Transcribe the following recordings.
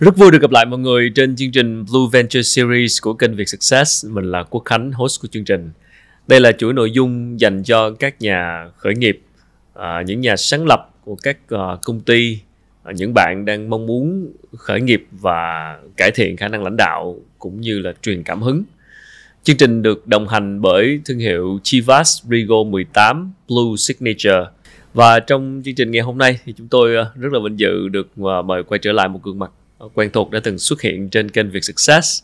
Rất vui được gặp lại mọi người trên chương trình Blue Venture Series của kênh Việt Success. Mình là Quốc Khánh, host của chương trình. Đây là chuỗi nội dung dành cho các nhà khởi nghiệp, à, những nhà sáng lập của các à, công ty, à, những bạn đang mong muốn khởi nghiệp và cải thiện khả năng lãnh đạo cũng như là truyền cảm hứng. Chương trình được đồng hành bởi thương hiệu Chivas Rigo 18 Blue Signature. Và trong chương trình ngày hôm nay thì chúng tôi rất là vinh dự được mời quay trở lại một gương mặt quen thuộc đã từng xuất hiện trên kênh Việt Success.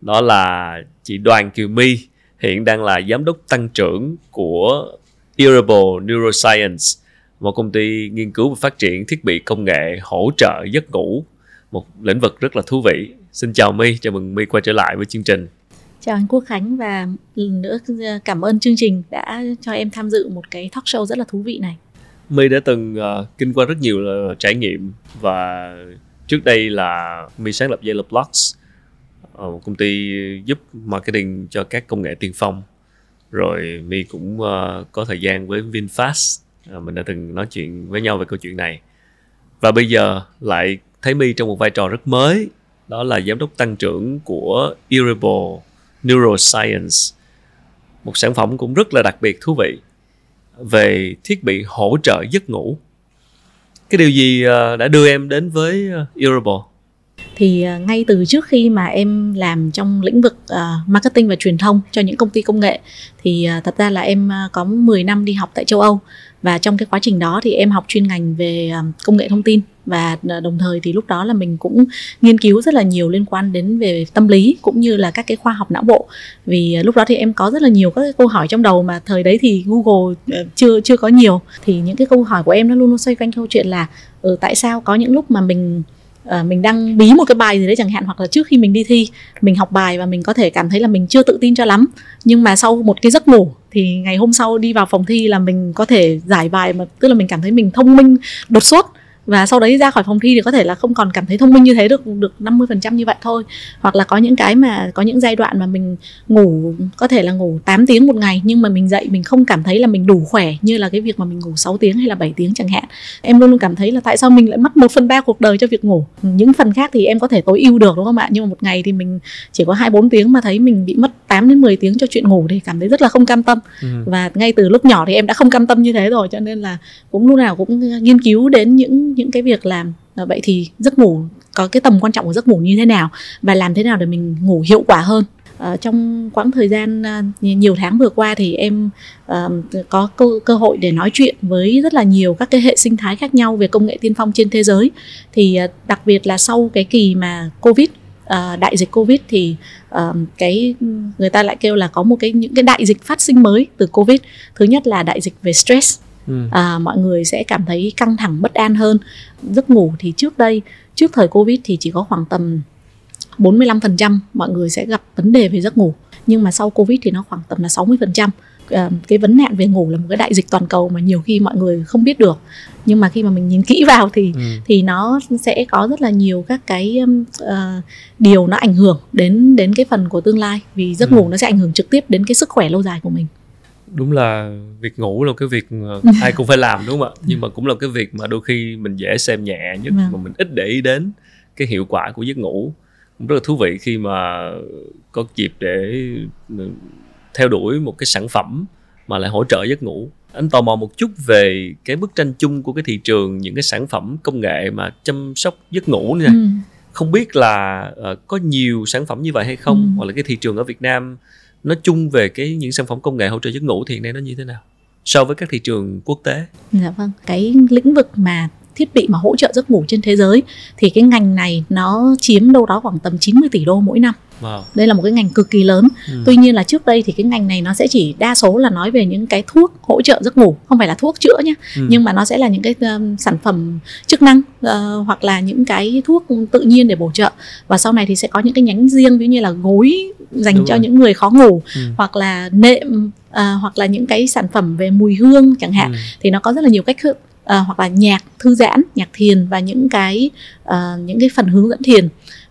Đó là chị Đoàn Kiều My, hiện đang là giám đốc tăng trưởng của Earable Neuroscience, một công ty nghiên cứu và phát triển thiết bị công nghệ hỗ trợ giấc ngủ, một lĩnh vực rất là thú vị. Xin chào My, chào mừng My quay trở lại với chương trình. Chào anh Quốc Khánh và lần nữa cảm ơn chương trình đã cho em tham dự một cái talk show rất là thú vị này. My đã từng uh, kinh qua rất nhiều uh, trải nghiệm và trước đây là mi sáng lập Yellow Blocks ờ, một công ty giúp marketing cho các công nghệ tiên phong. Rồi mi cũng uh, có thời gian với VinFast uh, mình đã từng nói chuyện với nhau về câu chuyện này. Và bây giờ lại thấy mi trong một vai trò rất mới đó là giám đốc tăng trưởng của irable Neuroscience. Một sản phẩm cũng rất là đặc biệt thú vị về thiết bị hỗ trợ giấc ngủ cái điều gì ờ, đã đưa em đến với ờ, Eurable thì ờ, ngay từ trước khi mà em làm trong lĩnh vực uh, marketing và truyền thông cho những công ty công nghệ thì uh, thật ra là em uh, có 10 năm đi học tại châu Âu và trong cái quá trình đó thì em học chuyên ngành về công nghệ thông tin và ờ, đồng thời thì lúc đó là mình cũng nghiên cứu rất là nhiều liên quan đến về tâm lý cũng như là các cái khoa học não bộ. Vì ờ, lúc đó thì em có rất là nhiều các cái câu hỏi trong đầu mà thời đấy thì Google ờ, chưa chưa có nhiều. Thì những cái câu hỏi của em nó luôn luôn xoay quanh câu chuyện là ừ, tại sao có những lúc mà mình À, mình đang bí một cái bài gì đấy chẳng hạn hoặc là trước khi mình đi thi mình học bài và mình có thể cảm thấy là mình chưa tự tin cho lắm nhưng mà sau một cái giấc ngủ thì ngày hôm sau đi vào phòng thi là mình có thể giải bài mà tức là mình cảm thấy mình thông minh đột xuất và sau đấy ra khỏi phòng thi thì có thể là không còn cảm thấy thông minh như thế được được 50% như vậy thôi. Hoặc là có những cái mà có những giai đoạn mà mình ngủ có thể là ngủ 8 tiếng một ngày nhưng mà mình dậy mình không cảm thấy là mình đủ khỏe như là cái việc mà mình ngủ 6 tiếng hay là 7 tiếng chẳng hạn. Em luôn luôn cảm thấy là tại sao mình lại mất 1 phần ba cuộc đời cho việc ngủ? Những phần khác thì em có thể tối ưu được đúng không ạ? Nhưng mà một ngày thì mình chỉ có hai bốn tiếng mà thấy mình bị mất 8 đến 10 tiếng cho chuyện ngủ thì cảm thấy rất là không cam tâm. Ừ. và ngay từ lúc nhỏ thì em đã không cam tâm như thế rồi cho nên là cũng lúc nào cũng nghiên cứu đến những những cái việc làm ờ, vậy thì giấc ngủ có cái tầm quan trọng của giấc ngủ như thế nào và làm thế nào để mình ngủ hiệu quả hơn? À, trong quãng thời gian ờ, nhiều tháng vừa qua thì em uh, có cơ, cơ hội để nói chuyện với rất là nhiều các cái hệ sinh thái khác nhau về công nghệ tiên phong trên thế giới. Thì uh, đặc biệt là sau cái kỳ mà covid uh, đại dịch covid thì uh, cái người ta lại kêu là có một cái những cái đại dịch phát sinh mới từ covid. Thứ nhất là đại dịch về stress ừ. à, mọi người sẽ cảm thấy căng thẳng bất an hơn giấc ngủ thì trước đây trước thời covid thì chỉ có khoảng tầm 45% mọi người sẽ gặp vấn đề về giấc ngủ nhưng mà sau covid thì nó khoảng tầm là 60% à, cái vấn nạn về ngủ là một cái đại dịch toàn cầu mà nhiều khi mọi người không biết được nhưng mà khi mà mình nhìn kỹ vào thì ừ. thì nó sẽ có rất là nhiều các cái uh, điều nó ảnh hưởng đến đến cái phần của tương lai vì giấc ừ. ngủ nó sẽ ảnh hưởng trực tiếp đến cái sức khỏe lâu dài của mình đúng là việc ngủ là cái việc ai cũng phải làm đúng không ạ nhưng mà cũng là cái việc mà đôi khi mình dễ xem nhẹ nhất vâng. mà mình ít để ý đến cái hiệu quả của giấc ngủ rất là thú vị khi mà có dịp để theo đuổi một cái sản phẩm mà lại hỗ trợ giấc ngủ anh tò mò một chút về cái bức tranh chung của cái thị trường những cái sản phẩm công nghệ mà chăm sóc giấc ngủ này ừ. không biết là uh, có nhiều sản phẩm như vậy hay không ừ. hoặc là cái thị trường ở Việt Nam nói chung về cái những sản phẩm công nghệ hỗ trợ giấc ngủ thì hiện nay nó như thế nào? So với các thị trường quốc tế. Dạ vâng cái lĩnh vực mà thiết bị mà hỗ trợ giấc ngủ trên thế giới thì cái ngành này nó chiếm đâu đó khoảng tầm 90 tỷ đô mỗi năm. Wow. Đây là một cái ngành cực kỳ lớn. Ừ. Tuy nhiên là trước đây thì cái ngành này nó sẽ chỉ đa số là nói về những cái thuốc hỗ trợ giấc ngủ, không phải là thuốc chữa nhé. Ừ. Nhưng mà nó sẽ là những cái um, sản phẩm chức năng uh, hoặc là những cái thuốc tự nhiên để bổ trợ. Và sau này thì sẽ có những cái nhánh riêng ví như là gối dành Đúng cho rồi. những người khó ngủ ừ. hoặc là nệm uh, hoặc là những cái sản phẩm về mùi hương chẳng hạn ừ. thì nó có rất là nhiều cách uh, hoặc là nhạc thư giãn nhạc thiền và những cái uh, những cái phần hướng dẫn thiền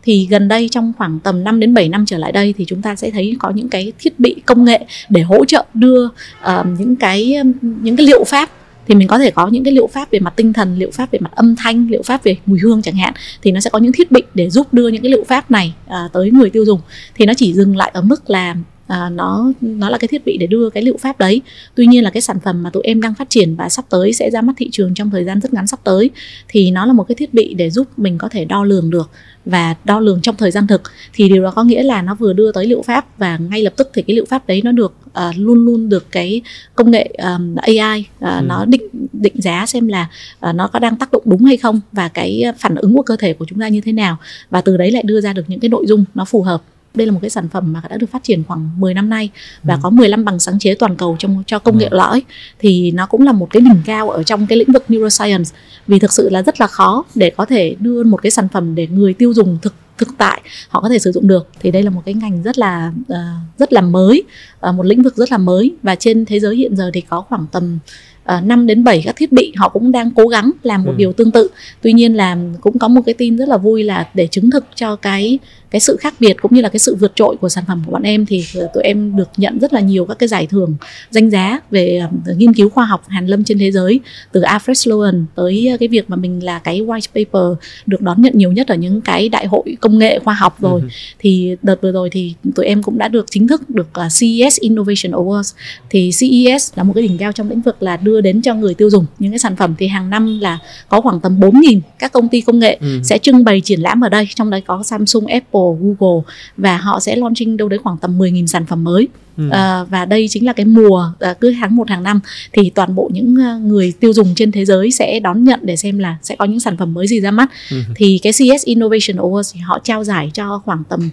thì gần đây trong khoảng tầm 5 đến 7 năm trở lại đây thì chúng ta sẽ thấy có những cái thiết bị công nghệ để hỗ trợ đưa uh, những cái những cái liệu pháp. Thì mình có thể có những cái liệu pháp về mặt tinh thần liệu pháp về mặt âm thanh liệu pháp về mùi hương chẳng hạn. Thì nó sẽ có những thiết bị để giúp đưa những cái liệu pháp này à, tới người tiêu dùng. Thì nó chỉ dừng lại ở mức là à, nó nó là cái thiết bị để đưa cái liệu pháp đấy. Tuy nhiên là cái sản phẩm mà tụi em đang phát triển và sắp tới sẽ ra mắt thị trường trong thời gian rất ngắn sắp tới thì nó là một cái thiết bị để giúp mình có thể đo lường được và đo lường trong thời gian thực. Thì điều đó có nghĩa là nó vừa đưa tới liệu pháp và ngay lập tức thì cái liệu pháp đấy nó được uh, luôn luôn được cái công nghệ um, AI uh, ừ. nó định định giá xem là uh, nó có đang tác động đúng hay không và cái phản ứng của cơ thể của chúng ta như thế nào. Và từ đấy lại đưa ra được những cái nội dung nó phù hợp đây là một cái sản phẩm mà đã được phát triển khoảng 10 năm nay và ừ. có 15 bằng sáng chế toàn cầu trong cho công nghệ ừ. lõi thì nó cũng là một cái đỉnh cao ở trong cái lĩnh vực neuroscience vì thực sự là rất là khó để có thể đưa một cái sản phẩm để người tiêu dùng thực thực tại họ có thể sử dụng được thì đây là một cái ngành rất là uh, rất là mới uh, một lĩnh vực rất là mới và trên thế giới hiện giờ thì có khoảng tầm uh, ờ, 5 đến 7 các thiết bị họ cũng đang cố gắng làm một ừ. điều tương tự tuy nhiên là cũng có một cái tin rất là vui là để chứng thực cho cái cái sự khác biệt cũng như là cái sự vượt trội của sản phẩm của bọn em thì tụi em được nhận rất là nhiều các cái giải thưởng danh giá về uh, nghiên cứu khoa học hàn lâm trên thế giới từ Alfred Sloan tới cái việc mà mình là cái white paper được đón nhận nhiều nhất ở những cái đại hội công nghệ khoa học rồi ừ. thì đợt vừa rồi thì tụi em cũng đã được chính thức được uh, CES Innovation Awards thì CES là một cái đỉnh cao trong lĩnh vực là đưa đến cho người tiêu dùng những cái sản phẩm thì hàng năm là có khoảng tầm 4.000 các công ty công nghệ ừ. sẽ trưng bày triển lãm ở đây trong đấy có Samsung, Apple, Google và họ sẽ launching đâu đấy khoảng tầm 10.000 sản phẩm mới Ừ. À, và đây chính là cái mùa à, cứ tháng một hàng năm thì toàn bộ những người tiêu dùng trên thế giới sẽ đón nhận để xem là sẽ có những sản phẩm mới gì ra mắt ừ. thì cái CS Innovation Awards thì họ trao giải cho khoảng tầm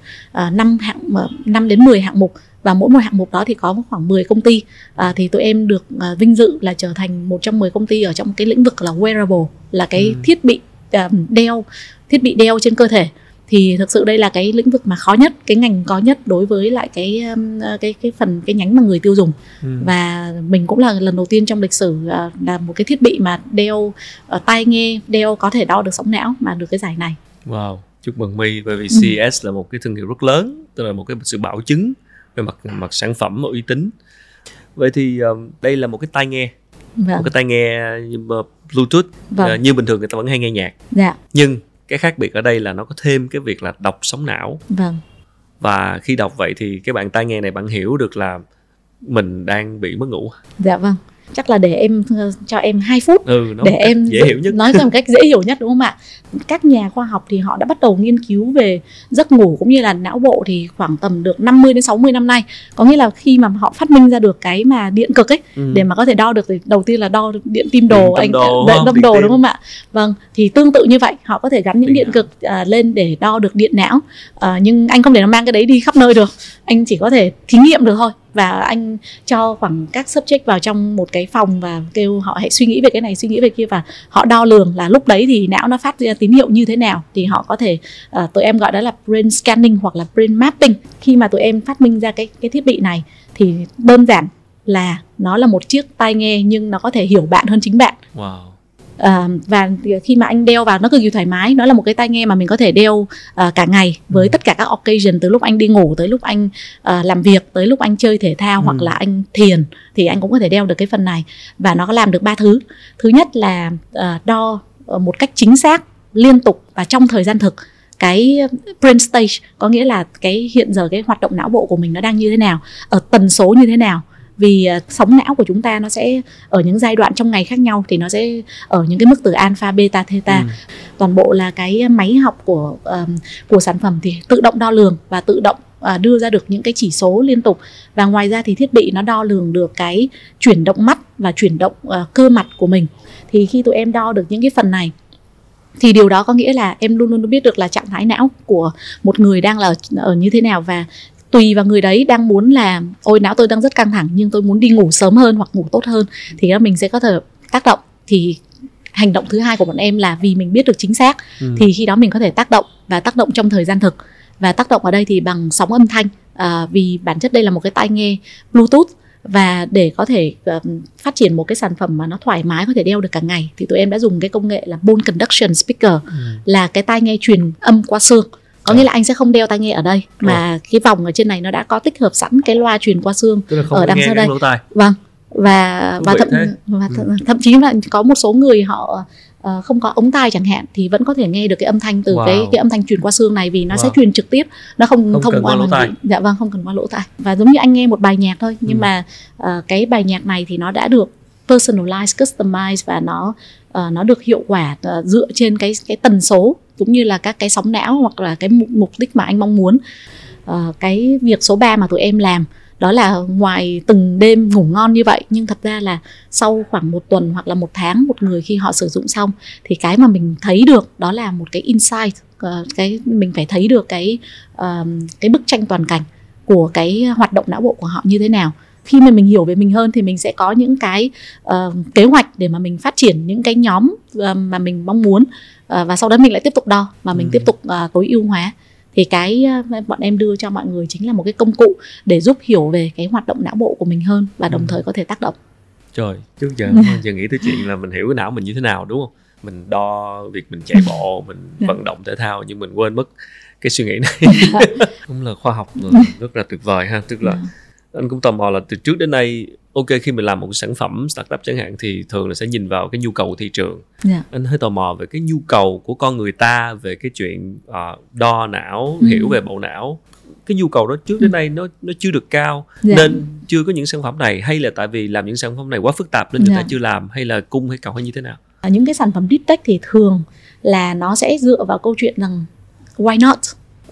uh, 5 hạng 5 đến 10 hạng mục và mỗi một hạng mục đó thì có khoảng 10 công ty à, thì tụi em được à, vinh dự là trở thành một trong 10 công ty ở trong cái lĩnh vực là wearable là cái ừ. thiết bị à, đeo thiết bị đeo trên cơ thể thì thực sự đây là cái lĩnh vực mà khó nhất cái ngành có nhất đối với lại cái cái cái phần cái nhánh mà người tiêu dùng ừ. và mình cũng là lần đầu tiên trong lịch sử uh, là một cái thiết bị mà đeo uh, tai nghe đeo có thể đo được sóng não mà được cái giải này wow chúc mừng my bởi vì ừ. CES là một cái thương hiệu rất lớn tức là một cái sự bảo chứng về mặt mặt sản phẩm và uy tín. Vậy thì um, đây là một cái tai nghe. Vâng. một cái tai nghe uh, bluetooth. Vâng. uh, như bình thường người ta vẫn hay nghe nhạc. Dạ. nhưng cái khác biệt ở đây là nó có thêm cái việc là đọc sóng não. Vâng. Và khi đọc vậy thì cái bạn tai nghe này bạn hiểu được là mình đang bị mất ngủ. Dạ vâng. Chắc là để em ờ, cho em 2 phút. Ừ, để em dễ hiểu nhất. nói ra một cách dễ hiểu nhất đúng không ạ các nhà khoa học thì họ đã bắt đầu nghiên cứu về giấc ngủ cũng như là não bộ thì khoảng tầm được 50 đến 60 năm nay. Có nghĩa là khi mà họ phát minh ra được cái mà điện cực ấy ừ. để mà có thể đo được thì đầu tiên là đo điện tim đồ điện anh đồ, đ, đâm đồ đúng không ạ? Vâng thì tương tự như vậy họ có thể gắn những điện, điện cực uh, lên để đo được điện não. Uh, nhưng anh không thể mang cái đấy đi khắp nơi được. Anh chỉ có thể thí nghiệm được thôi. Và anh cho khoảng các subject vào trong một cái phòng và kêu họ hãy suy nghĩ về cái này suy nghĩ về kia và họ đo lường là lúc đấy thì não nó phát ra tín hiệu như thế nào thì họ có thể uh, tụi em gọi đó là brain scanning hoặc là brain mapping khi mà tụi em phát minh ra cái cái thiết bị này thì đơn giản là nó là một chiếc tai nghe nhưng nó có thể hiểu bạn hơn chính bạn wow à, và khi mà anh đeo vào nó cực kỳ thoải mái nó là một cái tai nghe mà mình có thể đeo uh, cả ngày với ừ. tất cả các occasion từ lúc anh đi ngủ tới lúc anh uh, làm việc tới lúc anh chơi thể thao ừ. hoặc là anh thiền thì anh cũng có thể đeo được cái phần này và nó có làm được ba thứ thứ nhất là uh, đo một cách chính xác liên tục và trong thời gian thực cái brain stage có nghĩa là cái hiện giờ cái hoạt động não bộ của mình nó đang như thế nào ở tần số như thế nào. Vì uh, sóng não của chúng ta nó sẽ ở những giai đoạn trong ngày khác nhau thì nó sẽ ở những cái mức từ alpha beta theta. Ừ. toàn bộ là cái máy học của um, của sản phẩm thì tự động đo lường và tự động uh, đưa ra được những cái chỉ số liên tục. Và ngoài ra thì thiết bị nó đo lường được cái chuyển động mắt và chuyển động uh, cơ mặt của mình. Thì khi tụi em đo được những cái phần này thì điều đó có nghĩa là em luôn luôn biết được là trạng thái não của một người đang là ở, như thế nào và tùy vào người đấy đang muốn là ôi não tôi đang rất căng thẳng nhưng tôi muốn đi ngủ sớm hơn hoặc ngủ tốt hơn. Thì mình sẽ có thể tác động. Thì hành động thứ hai của bọn em là vì mình biết được chính xác ừ. thì khi đó mình có thể tác động và tác động trong thời gian thực. Và tác động ở đây thì bằng sóng âm thanh à, vì bản chất đây là một cái tai nghe bluetooth và để có thể uh, phát triển một cái sản phẩm mà nó thoải mái có thể đeo được cả ngày thì tụi em đã dùng cái công nghệ là bone conduction speaker ừ. là cái tai nghe truyền âm qua xương. Có nghĩa là anh sẽ không đeo tai nghe ở đây mà cái vòng ở trên này nó đã có tích hợp sẵn cái loa truyền qua xương ở đằng sau đây. vâng. Và và thậm và th- ừ. thậm chí là có một số người họ uh, không có ống tai chẳng hạn thì vẫn có thể nghe được cái âm thanh từ wow. cái cái âm thanh truyền qua xương này vì nó wow. sẽ truyền trực tiếp nó không, không thông qua lỗ tai dạ vâng không cần qua lỗ tai và giống như anh nghe một bài nhạc thôi nhưng ừ. mà uh, cái bài nhạc này thì nó đã được personalized customized và nó uh, nó được hiệu quả uh, dựa trên cái cái tần số cũng như là các cái sóng não hoặc là cái mục, mục đích mà anh mong muốn uh, cái việc số 3 mà tụi em làm đó là ngoài từng đêm ngủ ngon như vậy nhưng thật ra là sau khoảng một tuần hoặc là một tháng một người khi họ sử dụng xong thì cái mà mình thấy được đó là một cái insight uh, cái mình phải thấy được cái cái bức tranh toàn cảnh của cái hoạt động não bộ của họ như thế nào khi mà mình hiểu về mình hơn thì mình sẽ có những cái uh, kế hoạch để mà mình phát triển những cái nhóm uh, mà mình mong muốn uh, và sau đó mình lại tiếp tục đo và mình ừ. tiếp tục uh, tối ưu hóa thì cái uh, bọn em đưa cho mọi người chính là một cái công cụ để giúp hiểu về cái hoạt động não bộ của mình hơn và đồng ừ. thời có thể tác động. Trời trước giờ giờ nghĩ tới chuyện là mình hiểu cái não mình như thế nào đúng không? Mình đo việc mình chạy bộ mình dạ. vận động thể thao nhưng mình quên mất cái suy nghĩ này. Cũng là khoa học rất là tuyệt vời ha. Tức là dạ. anh cũng tò mò là từ trước đến nay ok khi mình làm một sản phẩm startup chẳng hạn thì thường là sẽ nhìn vào cái nhu cầu của thị trường yeah. Dạ. anh hơi tò mò về cái nhu cầu của con người ta về cái chuyện uh, đo não ừ. hiểu về bộ não cái nhu cầu đó trước đến ừ. nay nó nó chưa được cao yeah. Dạ. nên chưa có những sản phẩm này hay là tại vì làm những sản phẩm này quá phức tạp nên người yeah. ta dạ. chưa làm hay là cung hay cầu hay như thế nào những cái sản phẩm deep tech thì thường là nó sẽ dựa vào câu chuyện rằng why not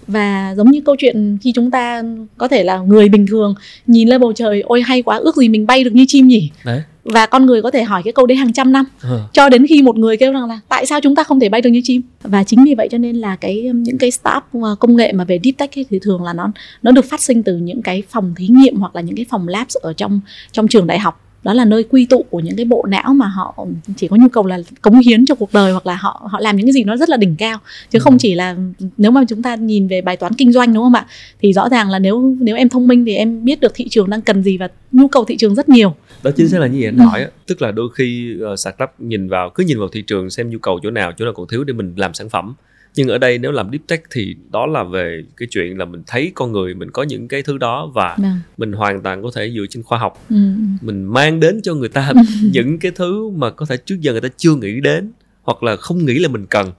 và giống như câu chuyện khi chúng ta có thể là người bình thường nhìn lên bầu trời ôi hay quá ước gì mình bay được như chim nhỉ? Đấy. Và con người có thể hỏi cái câu đấy hàng trăm năm. Ừ. cho đến khi một người kêu rằng là tại sao chúng ta không thể bay được như chim? Và chính vì vậy cho nên là cái những cái startup ờ, công nghệ mà về deep tech ấy, thì thường là nó nó được phát sinh từ những cái phòng thí nghiệm hoặc là những cái phòng labs ở trong trong trường đại học đó là nơi quy tụ của những cái bộ não mà họ chỉ có nhu cầu là cống hiến cho cuộc đời hoặc là họ họ làm những cái gì nó rất là đỉnh cao. Chứ không ừ. chỉ là nếu mà chúng ta nhìn về bài toán kinh doanh đúng không ạ? Thì rõ ràng là nếu nếu em thông minh thì em biết được thị trường đang cần gì và nhu cầu thị trường rất nhiều. Đó chính xác là như vậy anh ừ. tức là đôi khi uh, startup nhìn vào cứ nhìn vào thị trường xem nhu cầu chỗ nào chỗ nào còn thiếu để mình làm sản phẩm nhưng ở đây nếu làm deep tech thì đó là về cái chuyện là mình thấy con người mình có những cái thứ đó và vâng. mình hoàn toàn có thể dựa trên khoa học ừ. mình mang đến cho người ta những cái thứ mà có thể trước giờ người ta chưa nghĩ đến hoặc là không nghĩ là mình cần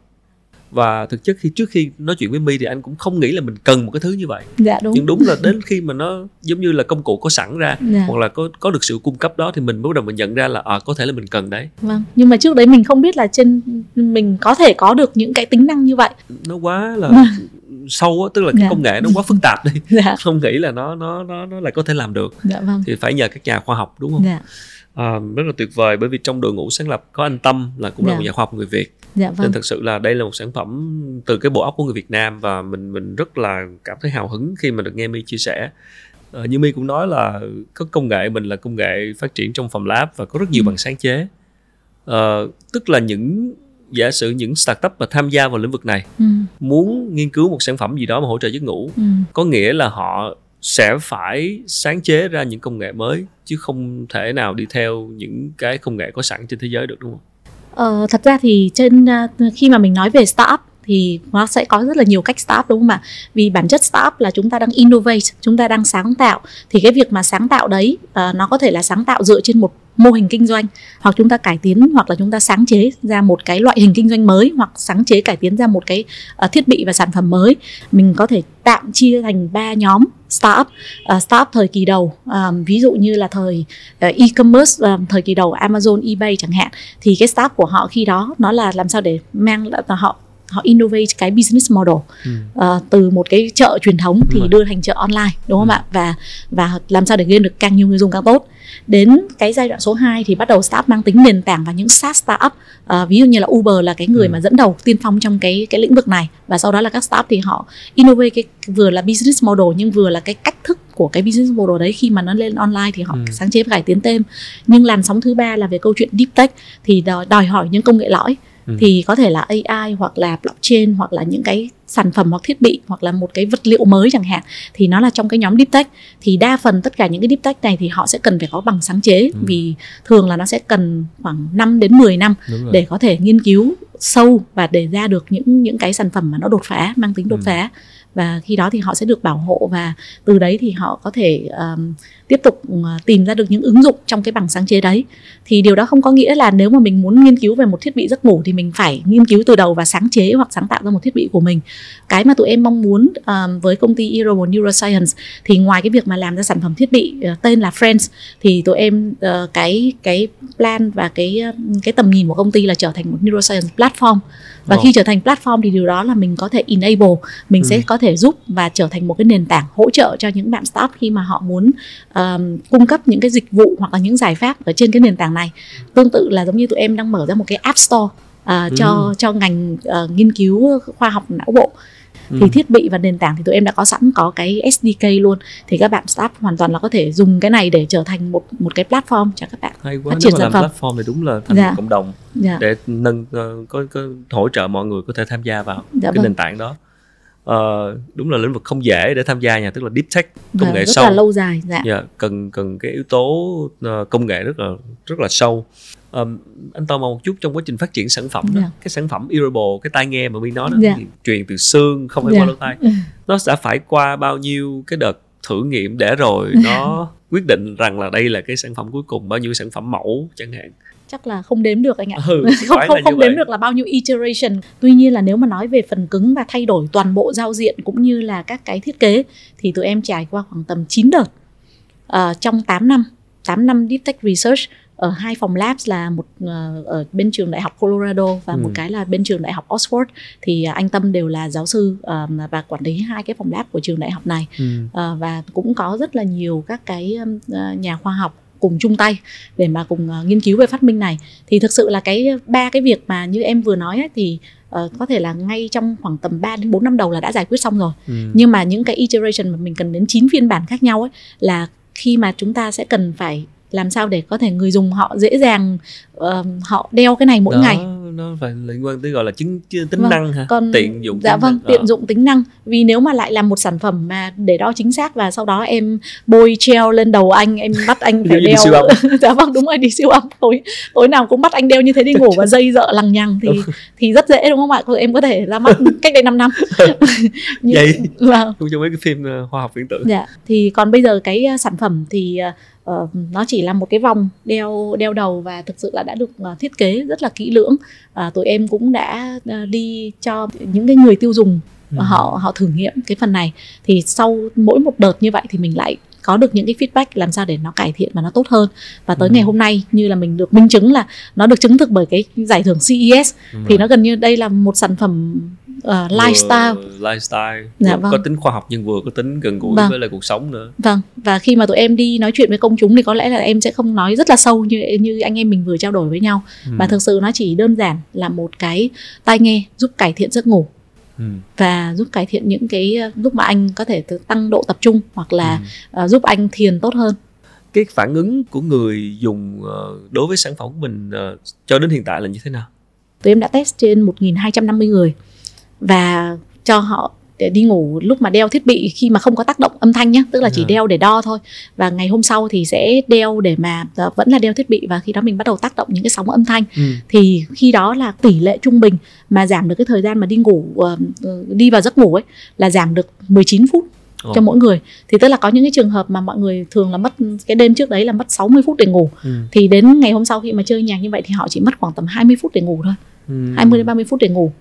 và thực chất khi trước khi nói chuyện với mi thì anh cũng không nghĩ là mình cần một cái thứ như vậy dạ đúng nhưng đúng là đến khi mà nó giống như là công cụ có sẵn ra dạ. hoặc là có có được sự cung cấp đó thì mình bắt đầu mình nhận ra là à, có thể là mình cần đấy vâng nhưng mà trước đấy mình không biết là trên mình có thể có được những cái tính năng như vậy nó quá là vâng. sâu á tức là cái dạ. công nghệ nó quá phức tạp đi dạ. không nghĩ là nó nó nó nó lại có thể làm được dạ, vâng. thì phải nhờ các nhà khoa học đúng không dạ. À, rất là tuyệt vời bởi vì trong đội ngũ sáng lập có anh Tâm là cũng dạ. là một nhà khoa học người Việt dạ, vâng. nên thật sự là đây là một sản phẩm từ cái bộ óc của người Việt Nam và mình mình rất là cảm thấy hào hứng khi mà được nghe My chia sẻ uh, như My cũng nói là có công nghệ mình là công nghệ phát triển trong phòng lab và có rất nhiều ừ. bằng sáng chế uh, tức là những giả sử những startup mà tham gia vào lĩnh vực này ừ. muốn nghiên cứu một sản phẩm gì đó mà hỗ trợ giấc ngủ ừ. có nghĩa là họ sẽ phải sáng chế ra những công nghệ mới chứ không thể nào đi theo những cái công nghệ có sẵn trên thế giới được đúng không? Ờ, thật ra thì trên à, khi mà mình nói về startup thì nó sẽ có rất là nhiều cách startup đúng không ạ? Vì bản chất startup là chúng ta đang innovate, chúng ta đang sáng tạo thì cái việc mà sáng tạo đấy uh, nó có thể là sáng tạo dựa trên một mô hình kinh doanh hoặc chúng ta cải tiến hoặc là chúng ta sáng chế ra một cái loại hình kinh doanh mới hoặc sáng chế cải tiến ra một cái uh, thiết bị và sản phẩm mới. Mình có thể tạm chia thành ba nhóm startup uh, startup thời kỳ đầu um, ví dụ như là thời uh, e-commerce um, thời kỳ đầu Amazon eBay chẳng hạn. Thì cái startup của họ khi đó nó là làm sao để mang họ họ innovate cái business model ừ. uh, từ một cái chợ truyền thống thì ừ. đưa thành chợ online đúng không ừ. ạ và và làm sao để gain được càng nhiều người dùng càng tốt đến cái giai đoạn số 2 thì bắt đầu startup mang tính nền tảng và những SaaS startup uh, ví dụ như là Uber là cái người ừ. mà dẫn đầu tiên phong trong cái cái lĩnh vực này và sau đó là các startup thì họ innovate cái vừa là business model nhưng vừa là cái cách thức của cái business model đấy khi mà nó lên online thì họ ừ. sáng chế và cải tiến thêm nhưng làn sóng thứ ba là về câu chuyện deep tech thì đòi hỏi những công nghệ lõi ừ. thì có thể là AI hoặc là blockchain hoặc là những cái sản phẩm hoặc thiết bị hoặc là một cái vật liệu mới chẳng hạn thì nó là trong cái nhóm deep tech thì đa phần tất cả những cái deep tech này thì họ sẽ cần phải có bằng sáng chế ừ. vì thường là nó sẽ cần khoảng 5 đến 10 năm để có thể nghiên cứu sâu và để ra được những những cái sản phẩm mà nó đột phá mang tính đột Ừ. phá và khi đó thì họ sẽ được bảo hộ và từ đấy thì họ có thể um, tiếp tục ờ, tìm ra được những ứng dụng trong cái bằng sáng chế đấy. Thì điều đó không có nghĩa là nếu mà mình muốn nghiên cứu về một thiết bị giấc ngủ thì mình phải nghiên cứu từ đầu và sáng chế hoặc sáng tạo ra một thiết bị của mình. Cái mà tụi em mong muốn um, với công ty Euro Neuroscience thì ngoài cái việc mà làm ra sản phẩm thiết bị uh, tên là Friends thì tụi em uh, cái cái plan và cái cái tầm nhìn của công ty là trở thành một neuroscience platform và Ồ. khi trở thành platform thì điều đó là mình có thể enable mình Ừ. sẽ có thể giúp và trở thành một cái nền tảng hỗ trợ cho những bạn startup khi mà họ muốn um, cung cấp những cái dịch vụ hoặc là những giải pháp ở trên cái nền tảng này tương tự là giống như tụi em đang mở ra một cái app store cho Ừ. cho ngành ờ, nghiên cứu khoa học não bộ Ừ. thì thiết bị và nền tảng thì tụi em đã có sẵn có cái SDK luôn. Thì các bạn startup hoàn toàn là có thể dùng cái này để trở thành một một cái platform cho các bạn hay quá phát triển sản phẩm. platform thì đúng là thành Dạ. một cộng đồng dạ. để nâng ờ, có, có hỗ trợ mọi người có thể tham gia vào dạ cái vâng. nền tảng đó. Ờ, đúng là lĩnh vực không dễ để tham gia nha tức là deep tech công và nghệ rất sâu. là lâu dài dạ. Dạ, cần cần cái yếu tố ờ, công nghệ rất là rất là sâu Ờm, anh tò mò một chút trong quá trình phát triển sản phẩm đó Dạ. cái sản phẩm earable cái tai nghe mà My nói đó Dạ. thì truyền từ xương không phải Dạ. qua lỗ tai nó sẽ phải qua bao nhiêu cái đợt thử nghiệm để rồi nó quyết định rằng là đây là cái sản phẩm cuối cùng bao nhiêu sản phẩm mẫu chẳng hạn chắc là không đếm được anh ạ ừ, không không không đếm vậy. được là bao nhiêu iteration tuy nhiên là nếu mà nói về phần cứng và thay đổi toàn bộ giao diện cũng như là các cái thiết kế thì tụi em trải qua khoảng tầm 9 đợt Ờ, trong 8 năm 8 năm deep tech research ở hai phòng labs là một ờ, ở bên trường đại học Colorado và Ừ. một cái là bên trường đại học Oxford thì anh Tâm đều là giáo sư ờ, và quản lý hai cái phòng lab của trường đại học này Ừ. Ờ, và cũng có rất là nhiều các cái nhà khoa học cùng chung tay để mà cùng nghiên cứu về phát minh này thì thực sự là cái ba cái việc mà như em vừa nói ấy, thì ờ, có thể là ngay trong khoảng tầm 3 đến 4 năm đầu là đã giải quyết xong rồi Ừ. nhưng mà những cái iteration mà mình cần đến 9 phiên bản khác nhau ấy là khi mà chúng ta sẽ cần phải làm sao để có thể người dùng họ dễ dàng ờ, họ đeo cái này mỗi Đó, ngày nó phải liên quan tới gọi là chứng chứ tính Vâng, năng hả còn tiện dụng dạ vâng năng. tiện Ờ. dụng tính năng vì nếu mà lại làm một sản phẩm mà để đo chính xác và sau đó em bôi treo lên đầu anh em bắt anh phải như đeo siêu âm. dạ vâng đúng rồi đi siêu âm tối tối nào cũng bắt anh đeo như thế đi ngủ và dây dợ lằng nhằng thì thì rất dễ đúng không ạ em có thể ra mắt cách đây 5 năm Nhưng- Vậy. vâng Cũng trong mấy cái phim ờ, khoa học viễn tưởng Dạ, thì còn bây giờ cái uh, sản phẩm thì uh, ờ, nó chỉ là một cái vòng đeo đeo đầu và thực sự là đã được uh, thiết kế rất là kỹ lưỡng. À, tụi em cũng đã uh, đi cho những cái người tiêu dùng Ừ. họ họ thử nghiệm cái phần này thì sau mỗi một đợt như vậy thì mình lại có được những cái feedback làm sao để nó cải thiện và nó tốt hơn và tới Ừ. ngày hôm nay như là mình được minh chứng là nó được chứng thực bởi cái giải thưởng CES Đúng thì nó gần như đây là một sản phẩm uh, lifestyle Vừa lifestyle Dạ vâng. có tính khoa học nhưng vừa có tính gần gũi Vâng. với lại cuộc sống nữa Vâng, và khi mà tụi em đi nói chuyện với công chúng thì có lẽ là em sẽ không nói rất là sâu như như anh em mình vừa trao đổi với nhau. Ừ. Mà thực sự nó chỉ đơn giản là một cái tai nghe giúp cải thiện giấc ngủ Ừ. và giúp cải thiện những cái ờ, lúc mà anh có thể tăng độ tập trung hoặc là Ừ. ờ, giúp anh thiền tốt hơn. cái phản ứng của người dùng ờ, đối với sản phẩm của mình ờ, cho đến hiện tại là như thế nào Tụi em đã test trên 1250 người và cho họ để đi ngủ lúc mà đeo thiết bị khi mà không có tác động âm thanh nhé tức là chỉ Dạ. đeo để đo thôi và ngày hôm sau thì sẽ đeo để mà ờ, vẫn là đeo thiết bị và khi đó mình bắt đầu tác động những cái sóng âm thanh ừ. thì khi đó là tỷ lệ trung bình mà giảm được cái thời gian mà đi ngủ ờ, ờ, đi vào giấc ngủ ấy là giảm được 19 phút Ồ. cho mỗi người thì tức là có những cái trường hợp mà mọi người thường là mất cái đêm trước đấy là mất 60 phút để ngủ Ừ. thì đến ngày hôm sau khi mà chơi nhạc như vậy thì họ chỉ mất khoảng tầm 20 phút để ngủ thôi Ừ. 20 đến 30 phút để ngủ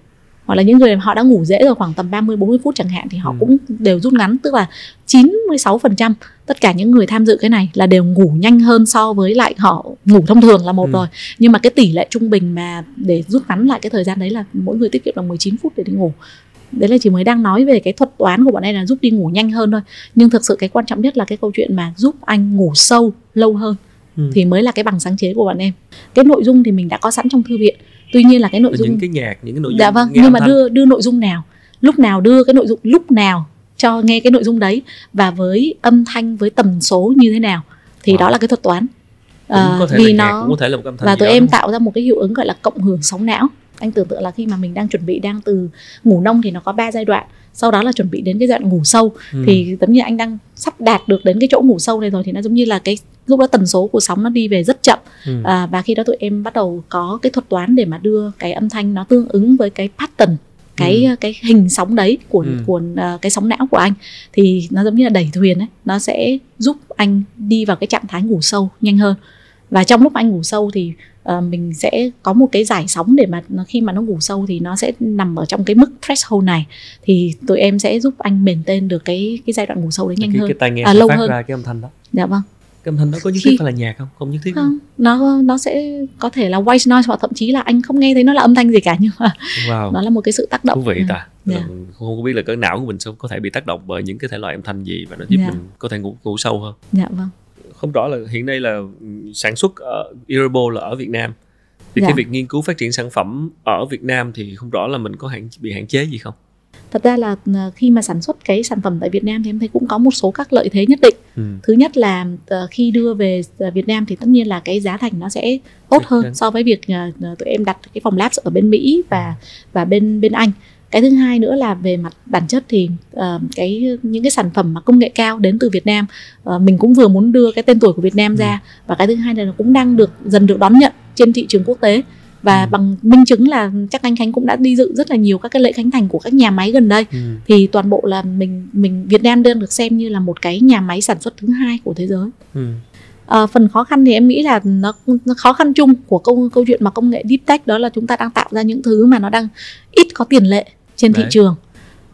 hoặc là những người họ đã ngủ dễ rồi khoảng tầm 30 40 phút chẳng hạn thì họ Ừ. cũng đều rút ngắn tức là 96% tất cả những người tham dự cái này là đều ngủ nhanh hơn so với lại họ ngủ thông thường là một Ừ. rồi nhưng mà cái tỷ lệ trung bình mà để rút ngắn lại cái thời gian đấy là mỗi người tiết kiệm được 19 phút để đi ngủ đấy là chỉ mới đang nói về cái thuật toán của bọn em là giúp đi ngủ nhanh hơn thôi nhưng thực sự cái quan trọng nhất là cái câu chuyện mà giúp anh ngủ sâu lâu hơn Ừ. thì mới là cái bằng sáng chế của bọn em cái nội dung thì mình đã có sẵn trong thư viện tuy nhiên là cái nội Là dung những cái nhạc những cái nội dung dạ vâng nhưng mà thanh. đưa đưa nội dung nào lúc nào đưa cái nội dung lúc nào cho nghe cái nội dung đấy và với âm thanh với tần số như thế nào thì Wow. đó là cái thuật toán À, có thể vì nó cũng có thể là một âm thanh và tụi em tạo ra một cái hiệu ứng gọi là cộng hưởng sóng não anh tưởng tượng là khi mà mình đang chuẩn bị đang từ ngủ nông thì nó có 3 giai đoạn sau đó là chuẩn bị đến cái giai đoạn ngủ sâu Ừ. thì giống như anh đang sắp đạt được đến cái chỗ ngủ sâu này rồi thì nó giống như là cái lúc đó tần số của sóng nó đi về rất chậm. Ừ. à, và khi đó tụi em bắt đầu có cái thuật toán để mà đưa cái âm thanh nó tương ứng với cái pattern cái cái hình sóng đấy của Ừ. của à, cái sóng não của anh. Thì nó giống như là đẩy thuyền ấy nó sẽ giúp anh đi vào cái trạng thái ngủ sâu nhanh hơn. Và trong lúc anh ngủ sâu thì ờ, mình sẽ có một cái giải sóng để mà nó- khi mà nó ngủ sâu thì nó sẽ nằm ở trong cái mức threshold này. Thì tụi em sẽ giúp anh bền tên được cái cái giai đoạn ngủ sâu đấy nhanh cái, hơn. cái tai nghe À, lâu hơn. ra cái âm thanh đó. Dạ vâng âm thanh đó có nhất thiết phải là nhạc không? Không nhất thiết không nó nó sẽ có thể là white noise hoặc thậm chí là anh không nghe thấy nó là âm thanh gì cả nhưng mà wow. nó là một cái sự tác động. Thú vị Ừ. ta. Dạ. Là mình không có biết là cái não của mình sẽ có thể bị tác động bởi những cái thể loại âm thanh gì và nó giúp Dạ. mình có thể ngủ ngủ sâu hơn. Dạ vâng. Không rõ là hiện nay là ừ, sản xuất ở Earable là ở Việt Nam. Thì Dạ. cái việc nghiên cứu phát triển sản phẩm ở Việt Nam thì không rõ là mình có hạn bị hạn chế gì không thật ra là ờ, khi mà sản xuất cái sản phẩm tại Việt Nam thì em thấy cũng có một số các lợi thế nhất định. Ừ. thứ nhất là ờ, khi đưa về ờ, Việt Nam thì tất nhiên là cái giá thành nó sẽ tốt hơn so với việc tụi em đặt cái phòng labs ở bên Mỹ và và bên bên Anh. Cái thứ hai nữa là về mặt bản chất thì ờ, cái những cái sản phẩm mà công nghệ cao đến từ Việt Nam ờ, mình cũng vừa muốn đưa cái tên tuổi của Việt Nam ra và cái thứ hai là nó cũng đang được dần được đón nhận trên thị trường quốc tế và Ừ. bằng minh chứng là chắc anh Khánh cũng đã đi dự rất là nhiều các cái lễ khánh thành của các nhà máy gần đây Ừ. thì toàn bộ là mình mình Việt Nam đang được xem như là một cái nhà máy sản xuất thứ hai của thế giới Ừ. Ờ, phần khó khăn thì em nghĩ là nó, nó khó khăn chung của câu câu chuyện mà công nghệ deep tech đó là chúng ta đang tạo ra những thứ mà nó đang ít có tiền lệ trên thị Đấy. trường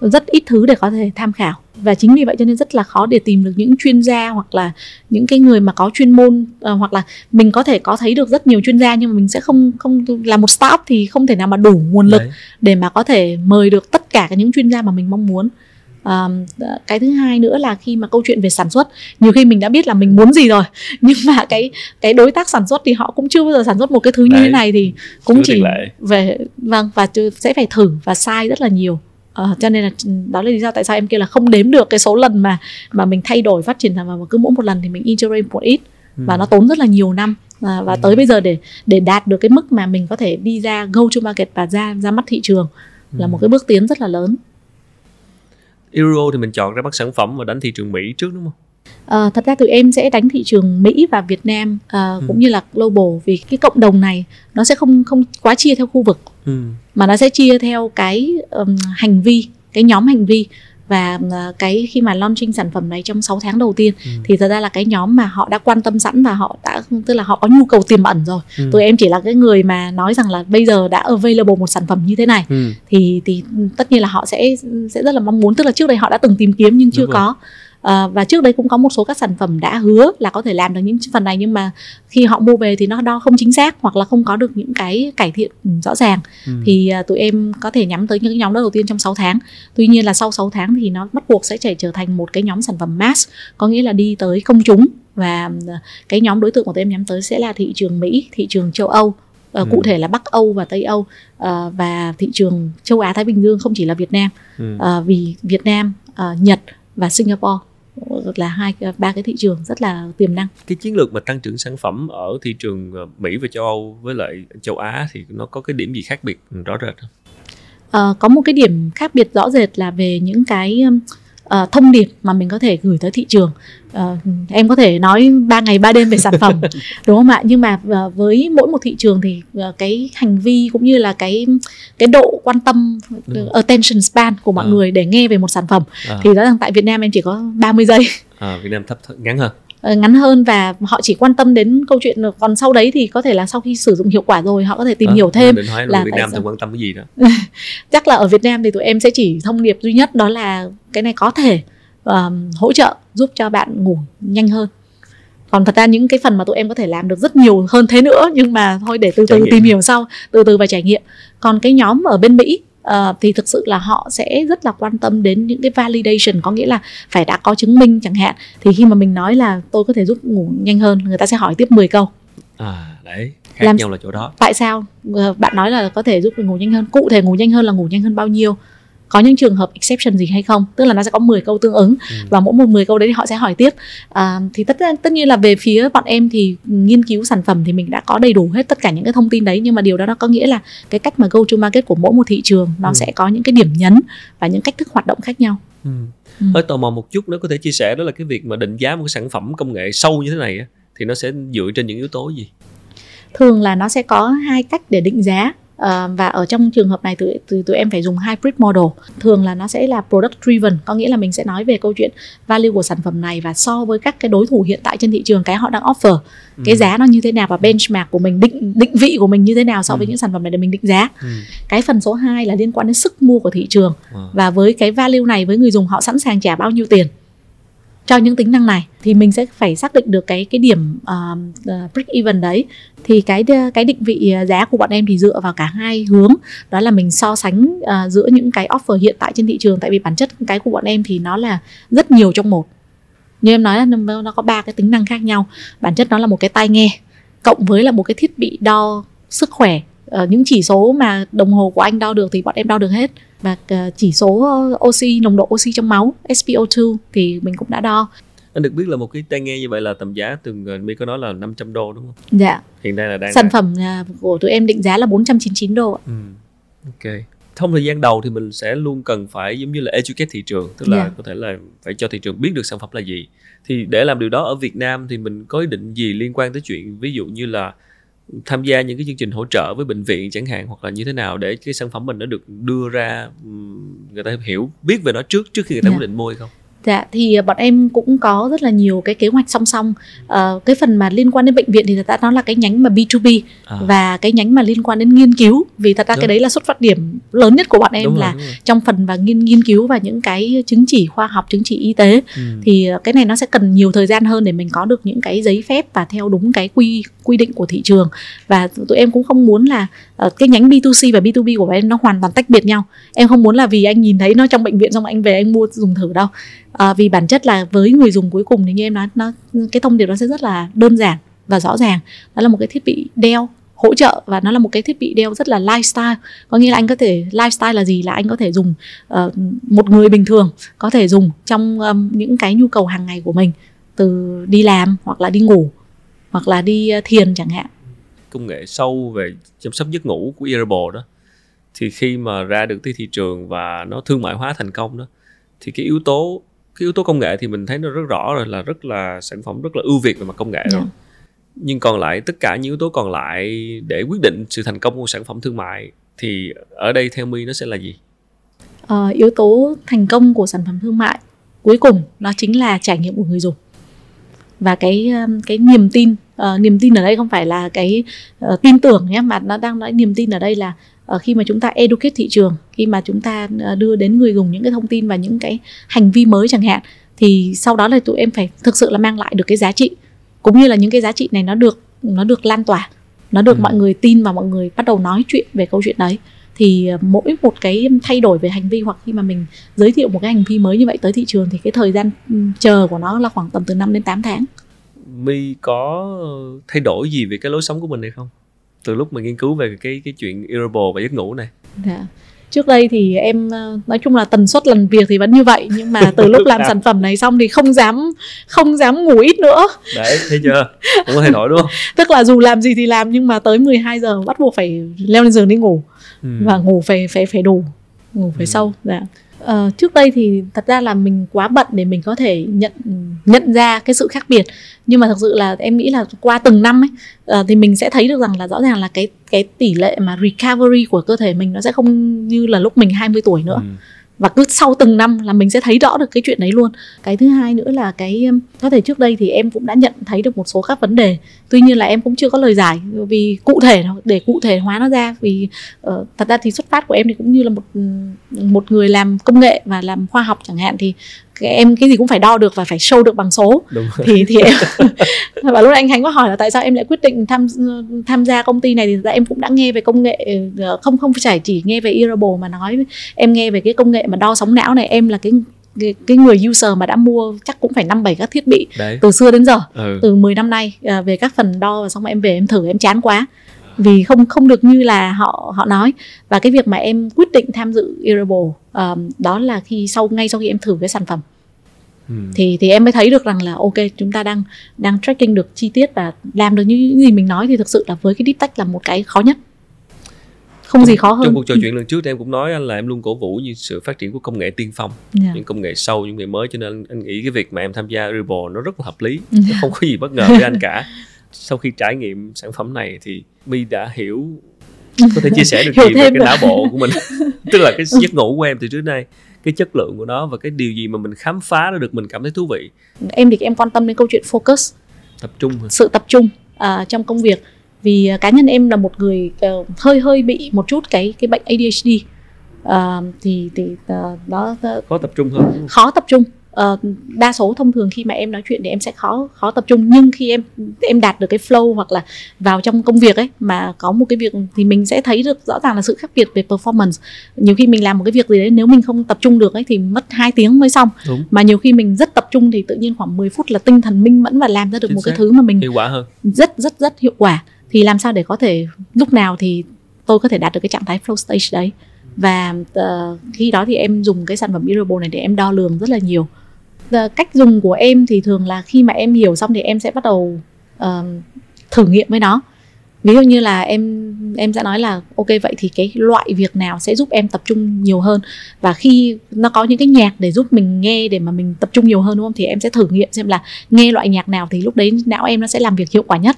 rất ít thứ để có thể tham khảo và chính vì vậy cho nên rất là khó để tìm được những chuyên gia hoặc là những cái người mà có chuyên môn ờ, hoặc là mình có thể có thấy được rất nhiều chuyên gia nhưng mà mình sẽ không không là một startup thì không thể nào mà đủ nguồn lực Đấy. để mà có thể mời được tất cả những chuyên gia mà mình mong muốn à, cái thứ hai nữa là khi mà câu chuyện về sản xuất nhiều khi mình đã biết là mình muốn gì rồi nhưng mà cái cái đối tác sản xuất thì họ cũng chưa bao giờ sản xuất một cái thứ như Đấy. thế này thì cũng chỉ về vâng và chứ sẽ phải thử và sai rất là nhiều Ờ, cho nên là đó là lý do tại sao em kêu là không đếm được cái số lần mà mà mình thay đổi phát triển sản phẩm mà cứ mỗi một lần thì mình iterate một ít Ừ. và nó tốn rất là nhiều năm à, và Ừ. tới bây giờ để để đạt được cái mức mà mình có thể đi ra go to market và ra ra mắt thị trường là Ừ. một cái bước tiến rất là lớn Euro thì mình chọn ra bắt sản phẩm và đánh thị trường Mỹ trước đúng không Ờ, thật ra tụi em sẽ đánh thị trường Mỹ và Việt Nam ờ, Ừ. cũng như là global vì cái cộng đồng này nó sẽ không không quá chia theo khu vực ừ. mà nó sẽ chia theo cái ừm, hành vi cái nhóm hành vi và ờ, cái khi mà launching sản phẩm này trong 6 tháng đầu tiên Ừ. thì thật ra là cái nhóm mà họ đã quan tâm sẵn và họ đã tức là họ có nhu cầu tiềm ẩn rồi Ừ. tụi em chỉ là cái người mà nói rằng là bây giờ đã available một sản phẩm như thế này Ừ. thì thì tất nhiên là họ sẽ sẽ rất là mong muốn tức là trước đây họ đã từng tìm kiếm nhưng chưa Đúng rồi. có À, và trước đây cũng có một số các sản phẩm đã hứa là có thể làm được những phần này nhưng mà khi họ mua về thì nó đo không chính xác hoặc là không có được những cái cải thiện ừ, rõ ràng Ừ. thì à, tụi em có thể nhắm tới những cái nhóm đó đầu tiên trong 6 tháng tuy nhiên là sau 6 tháng thì nó bắt buộc sẽ trở trở thành một cái nhóm sản phẩm mass có nghĩa là đi tới công chúng và à, cái nhóm đối tượng của tụi em nhắm tới sẽ là thị trường Mỹ thị trường châu Âu Ờ, Ừ. cụ thể là Bắc Âu và Tây Âu ờ, và thị trường châu Á Thái Bình Dương không chỉ là Việt Nam Ừ. Vì Việt Nam Nhật và Singapore là hai ba cái thị trường rất là tiềm năng cái chiến lược mà tăng trưởng sản phẩm ở thị trường ờ, Mỹ và châu Âu với lại châu Á thì nó có cái điểm gì khác biệt rõ rệt không? Ờ, có một cái điểm khác biệt rõ rệt là về những cái ờ, thông điệp mà mình có thể gửi tới thị trường. Ờ, em có thể nói ba ngày ba đêm về sản phẩm đúng không ạ? Nhưng mà ờ, với mỗi một thị trường thì ờ, cái hành vi cũng như là cái cái độ quan tâm ờ, attention span của mọi À. người để nghe về một sản phẩm À, thì rõ ràng tại Việt Nam em chỉ có 30 giây. À, Việt Nam thấp th- ngắn hơn ngắn hơn và họ chỉ quan tâm đến câu chuyện còn sau đấy thì có thể là sau khi sử dụng hiệu quả rồi họ có thể tìm Đó, hiểu thêm định hỏi là Việt Nam thường quan tâm cái gì đó? Chắc là ở Việt Nam thì tụi em sẽ chỉ thông điệp duy nhất đó là cái này có thể um, hỗ trợ giúp cho bạn ngủ nhanh hơn. Còn thật ra những cái phần mà tụi em có thể làm được rất nhiều hơn thế nữa nhưng mà thôi để từ Trải từ nghiệm. tìm hiểu sau từ từ và trải nghiệm. Còn cái nhóm ở bên Mỹ ờ, thì thực sự là họ sẽ rất là quan tâm đến những cái validation có nghĩa là phải đã có chứng minh chẳng hạn. Thì khi mà mình nói là tôi có thể giúp ngủ nhanh hơn người ta sẽ hỏi tiếp 10 câu. À đấy khác Làm- nhau là chỗ đó. Tại sao? Ờ, bạn nói là có thể giúp mình ngủ nhanh hơn. Cụ thể ngủ nhanh hơn là ngủ nhanh hơn bao nhiêu có những trường hợp exception gì hay không tức là nó sẽ có 10 câu tương ứng Ừ. và mỗi một 10 câu đấy thì họ sẽ hỏi tiếp à, thì tất tất nhiên là về phía bọn em thì nghiên cứu sản phẩm thì mình đã có đầy đủ hết tất cả những cái thông tin đấy nhưng mà điều đó nó có nghĩa là cái cách mà go to market của mỗi một thị trường nó Ừ. sẽ có những cái điểm nhấn và những cách thức hoạt động khác nhau ừ. Ừ. hơi tò mò một chút nữa có thể chia sẻ đó là cái việc mà định giá một cái sản phẩm công nghệ sâu như thế này thì nó sẽ dựa trên những yếu tố gì thường là nó sẽ có hai cách để định giá Uh, và ở trong trường hợp này tụi, tụi tụi em phải dùng hybrid model thường là nó sẽ là product driven có nghĩa là mình sẽ nói về câu chuyện value của sản phẩm này và so với các cái đối thủ hiện tại trên thị trường cái họ đang offer ừ. cái giá nó như thế nào và benchmark của mình định định vị của mình như thế nào so với ừ. những sản phẩm này để mình định giá ừ. cái phần số 2 là liên quan đến sức mua của thị trường wow. và với cái value này với người dùng họ sẵn sàng trả bao nhiêu tiền cho những tính năng này thì mình sẽ phải xác định được cái cái điểm uh, break even đấy thì cái cái định vị à, giá của bọn em thì dựa vào cả hai hướng. Đó là mình so sánh uh, giữa những cái offer hiện tại trên thị trường tại vì bản chất cái của bọn em thì nó là rất nhiều trong một. Như em nói là nó có ba cái tính năng khác nhau. Bản chất nó là một cái tai nghe cộng với là một cái thiết bị đo sức khỏe. Uh, những chỉ số mà đồng hồ của anh đo được thì bọn em đo được hết. Và ờ, chỉ số ờ, oxy nồng độ oxy trong máu SpO2 thì mình cũng đã đo anh được biết là một cái tai nghe như vậy là tầm giá từng mi có nói là 500 đô đúng không? Dạ. Hiện nay là đang sản phẩm của tụi em định giá là 499 đô ạ. Ừ. Ok. Trong thời gian đầu thì mình sẽ luôn cần phải giống như là educate thị trường, tức là yeah. Dạ. có thể là phải cho thị trường biết được sản phẩm là gì. Thì để làm điều đó ở Việt Nam thì mình có ý định gì liên quan tới chuyện ví dụ như là tham gia những cái chương trình hỗ trợ với bệnh viện chẳng hạn hoặc là như thế nào để cái sản phẩm mình nó được đưa ra người ta hiểu biết về nó trước trước khi người ta yeah. Dạ. quyết định mua hay không Dạ thì ờ, bọn em cũng có rất là nhiều cái kế hoạch song song. Uh, cái phần mà liên quan đến bệnh viện thì thật ra nó là cái nhánh mà B2B à. và cái nhánh mà liên quan đến nghiên cứu vì thật ra đúng. cái đấy là xuất phát điểm lớn nhất của bọn em đúng là rồi, trong phần và nghiên nghiên cứu và những cái chứng chỉ khoa học, chứng chỉ y tế ừ. thì ờ, cái này nó sẽ cần nhiều thời gian hơn để mình có được những cái giấy phép và theo đúng cái quy quy định của thị trường và tụi em cũng không muốn là uh, cái nhánh B2C và B2B của em nó hoàn toàn tách biệt nhau. Em không muốn là vì anh nhìn thấy nó trong bệnh viện xong anh về anh mua dùng thử đâu. À, vì bản chất là với người dùng cuối cùng thì như em nói nó cái thông điệp nó sẽ rất là đơn giản và rõ ràng. Đó là một cái thiết bị đeo hỗ trợ và nó là một cái thiết bị đeo rất là lifestyle. Có nghĩa là anh có thể lifestyle là gì? Là anh có thể dùng uh, một người bình thường có thể dùng trong um, những cái nhu cầu hàng ngày của mình. Từ đi làm hoặc là đi ngủ hoặc là đi thiền chẳng hạn công nghệ sâu về chăm sóc giấc ngủ của Earable đó thì khi mà ra được tới thị trường và nó thương mại hóa thành công đó thì cái yếu tố cái yếu tố công nghệ thì mình thấy nó rất rõ rồi là rất là sản phẩm rất là ưu việt về mặt công nghệ yeah. rồi dạ. nhưng còn lại tất cả những yếu tố còn lại để quyết định sự thành công của sản phẩm thương mại thì ở đây theo mi nó sẽ là gì à, yếu tố thành công của sản phẩm thương mại cuối cùng nó chính là trải nghiệm của người dùng và cái um, cái niềm tin uh, niềm tin ở đây không phải là cái uh, tin tưởng nhé mà nó đang nói niềm tin ở đây là uh, khi mà chúng ta educate thị trường khi mà chúng ta uh, đưa đến người dùng những cái thông tin và những cái hành vi mới chẳng hạn thì sau đó là tụi em phải thực sự là mang lại được cái giá trị cũng như là những cái giá trị này nó được nó được lan tỏa nó được ừ. mọi người tin và mọi người bắt đầu nói chuyện về câu chuyện đấy thì mỗi một cái thay đổi về hành vi hoặc khi mà mình giới thiệu một cái hành vi mới như vậy tới thị trường thì cái thời gian ừ, chờ của nó là khoảng tầm từ 5 đến 8 tháng. My có thay đổi gì về cái lối sống của mình hay không? từ lúc mà nghiên cứu về cái cái chuyện irritable và giấc ngủ này dạ. trước đây thì em ờ, nói chung là tần suất lần việc thì vẫn như vậy nhưng mà từ lúc làm sản phẩm này xong thì không dám không dám ngủ ít nữa đấy thấy chưa không có thay đổi đúng không tức là dù làm gì thì làm nhưng mà tới 12 giờ bắt buộc phải leo lên giường đi ngủ ừ. và ngủ phải phải phải đủ ngủ phải ừ. sâu dạ uh, trước đây thì thật ra là mình quá bận để mình có thể nhận nhận ra cái sự khác biệt. Nhưng mà thực sự là em nghĩ là qua từng năm ấy uh, thì mình sẽ thấy được rằng là rõ ràng là cái cái tỷ lệ mà recovery của cơ thể mình nó sẽ không như là lúc mình 20 tuổi nữa. Ừ và cứ sau từng năm là mình sẽ thấy rõ được cái chuyện đấy luôn. Cái thứ hai nữa là cái có thể trước đây thì em cũng đã nhận thấy được một số các vấn đề. Tuy nhiên là em cũng chưa có lời giải vì cụ thể để cụ thể hóa nó ra. Vì uh, thật ra thì xuất phát của em thì cũng như là một một người làm công nghệ và làm khoa học chẳng hạn thì em cái gì cũng phải đo được và phải show được bằng số Đúng thì thì em và lúc anh Khánh có hỏi là tại sao em lại quyết định tham tham gia công ty này thì em cũng đã nghe về công nghệ ờ, không không phải chỉ nghe về Earable mà nói em nghe về cái công nghệ mà đo sóng não này em là cái cái, cái người user mà đã mua chắc cũng phải năm bảy các thiết bị Đấy. từ xưa đến giờ ừ. từ 10 năm nay à, về các phần đo và xong rồi em về em thử em chán quá vì không không được như là họ họ nói. Và cái việc mà em quyết định tham dự Earable um, đó là khi sau ngay sau khi em thử cái sản phẩm. Ừ. thì thì em mới thấy được rằng là ok chúng ta đang đang tracking được chi tiết và làm được những gì mình nói thì thực sự là với cái deep tech là một cái khó nhất. Không gì khó hơn. trong cuộc trò chuyện lần trước thì em cũng nói anh là em luôn cổ vũ như sự phát triển của công nghệ tiên phong Dạ. những công nghệ sâu những nghệ mới. Cho nên anh, anh nghĩ cái việc mà em tham gia Ripple nó rất là hợp lý. Dạ. nó không có gì bất ngờ với anh cả sau khi trải nghiệm sản phẩm này thì My đã hiểu có thể chia sẻ được gì về cái não bộ của mình. Tức là cái giấc ngủ của em từ trước nay cái chất lượng của nó và cái điều gì mà mình khám phá ra được mình cảm thấy thú vị. Em thì em quan tâm đến câu chuyện focus. Tập trung sự tập trung à, trong công việc. Vì à, cá nhân em là một người ờ, hơi hơi bị một chút cái cái bệnh ADHD à, thì thì ờ, đó đó- khó tập trung hơn khó tập trung Ờ, đa số thông thường khi mà em nói chuyện thì em sẽ khó khó tập trung. Nhưng khi em em đạt được cái flow hoặc là vào trong công việc ấy mà có một cái việc thì mình sẽ thấy được rõ ràng là sự khác biệt về performance. Nhiều khi mình làm một cái việc gì đấy nếu mình không tập trung được ấy thì mất 2 tiếng mới xong. Đúng. Mà nhiều khi mình rất tập trung thì tự nhiên khoảng 10 phút là tinh thần minh mẫn và làm ra được Chính một cái xác. thứ mà mình hiệu quả hơn. rất rất rất hiệu quả. Thì làm sao để có thể lúc nào thì tôi có thể đạt được cái trạng thái flow stage đấy và uh, khi đó thì em dùng cái sản phẩm Irable này để em đo lường rất là nhiều. Ờ, cách dùng của em thì thường là khi mà em hiểu xong thì em sẽ bắt đầu uh, thử nghiệm với nó. Ví dụ như là em em sẽ nói là ok vậy thì cái loại việc nào sẽ giúp em tập trung nhiều hơn? Và khi nó có những cái nhạc để giúp mình nghe để mà mình tập trung nhiều hơn đúng không? Thì em sẽ thử nghiệm xem là nghe loại nhạc nào thì lúc đấy não em nó sẽ làm việc hiệu quả nhất.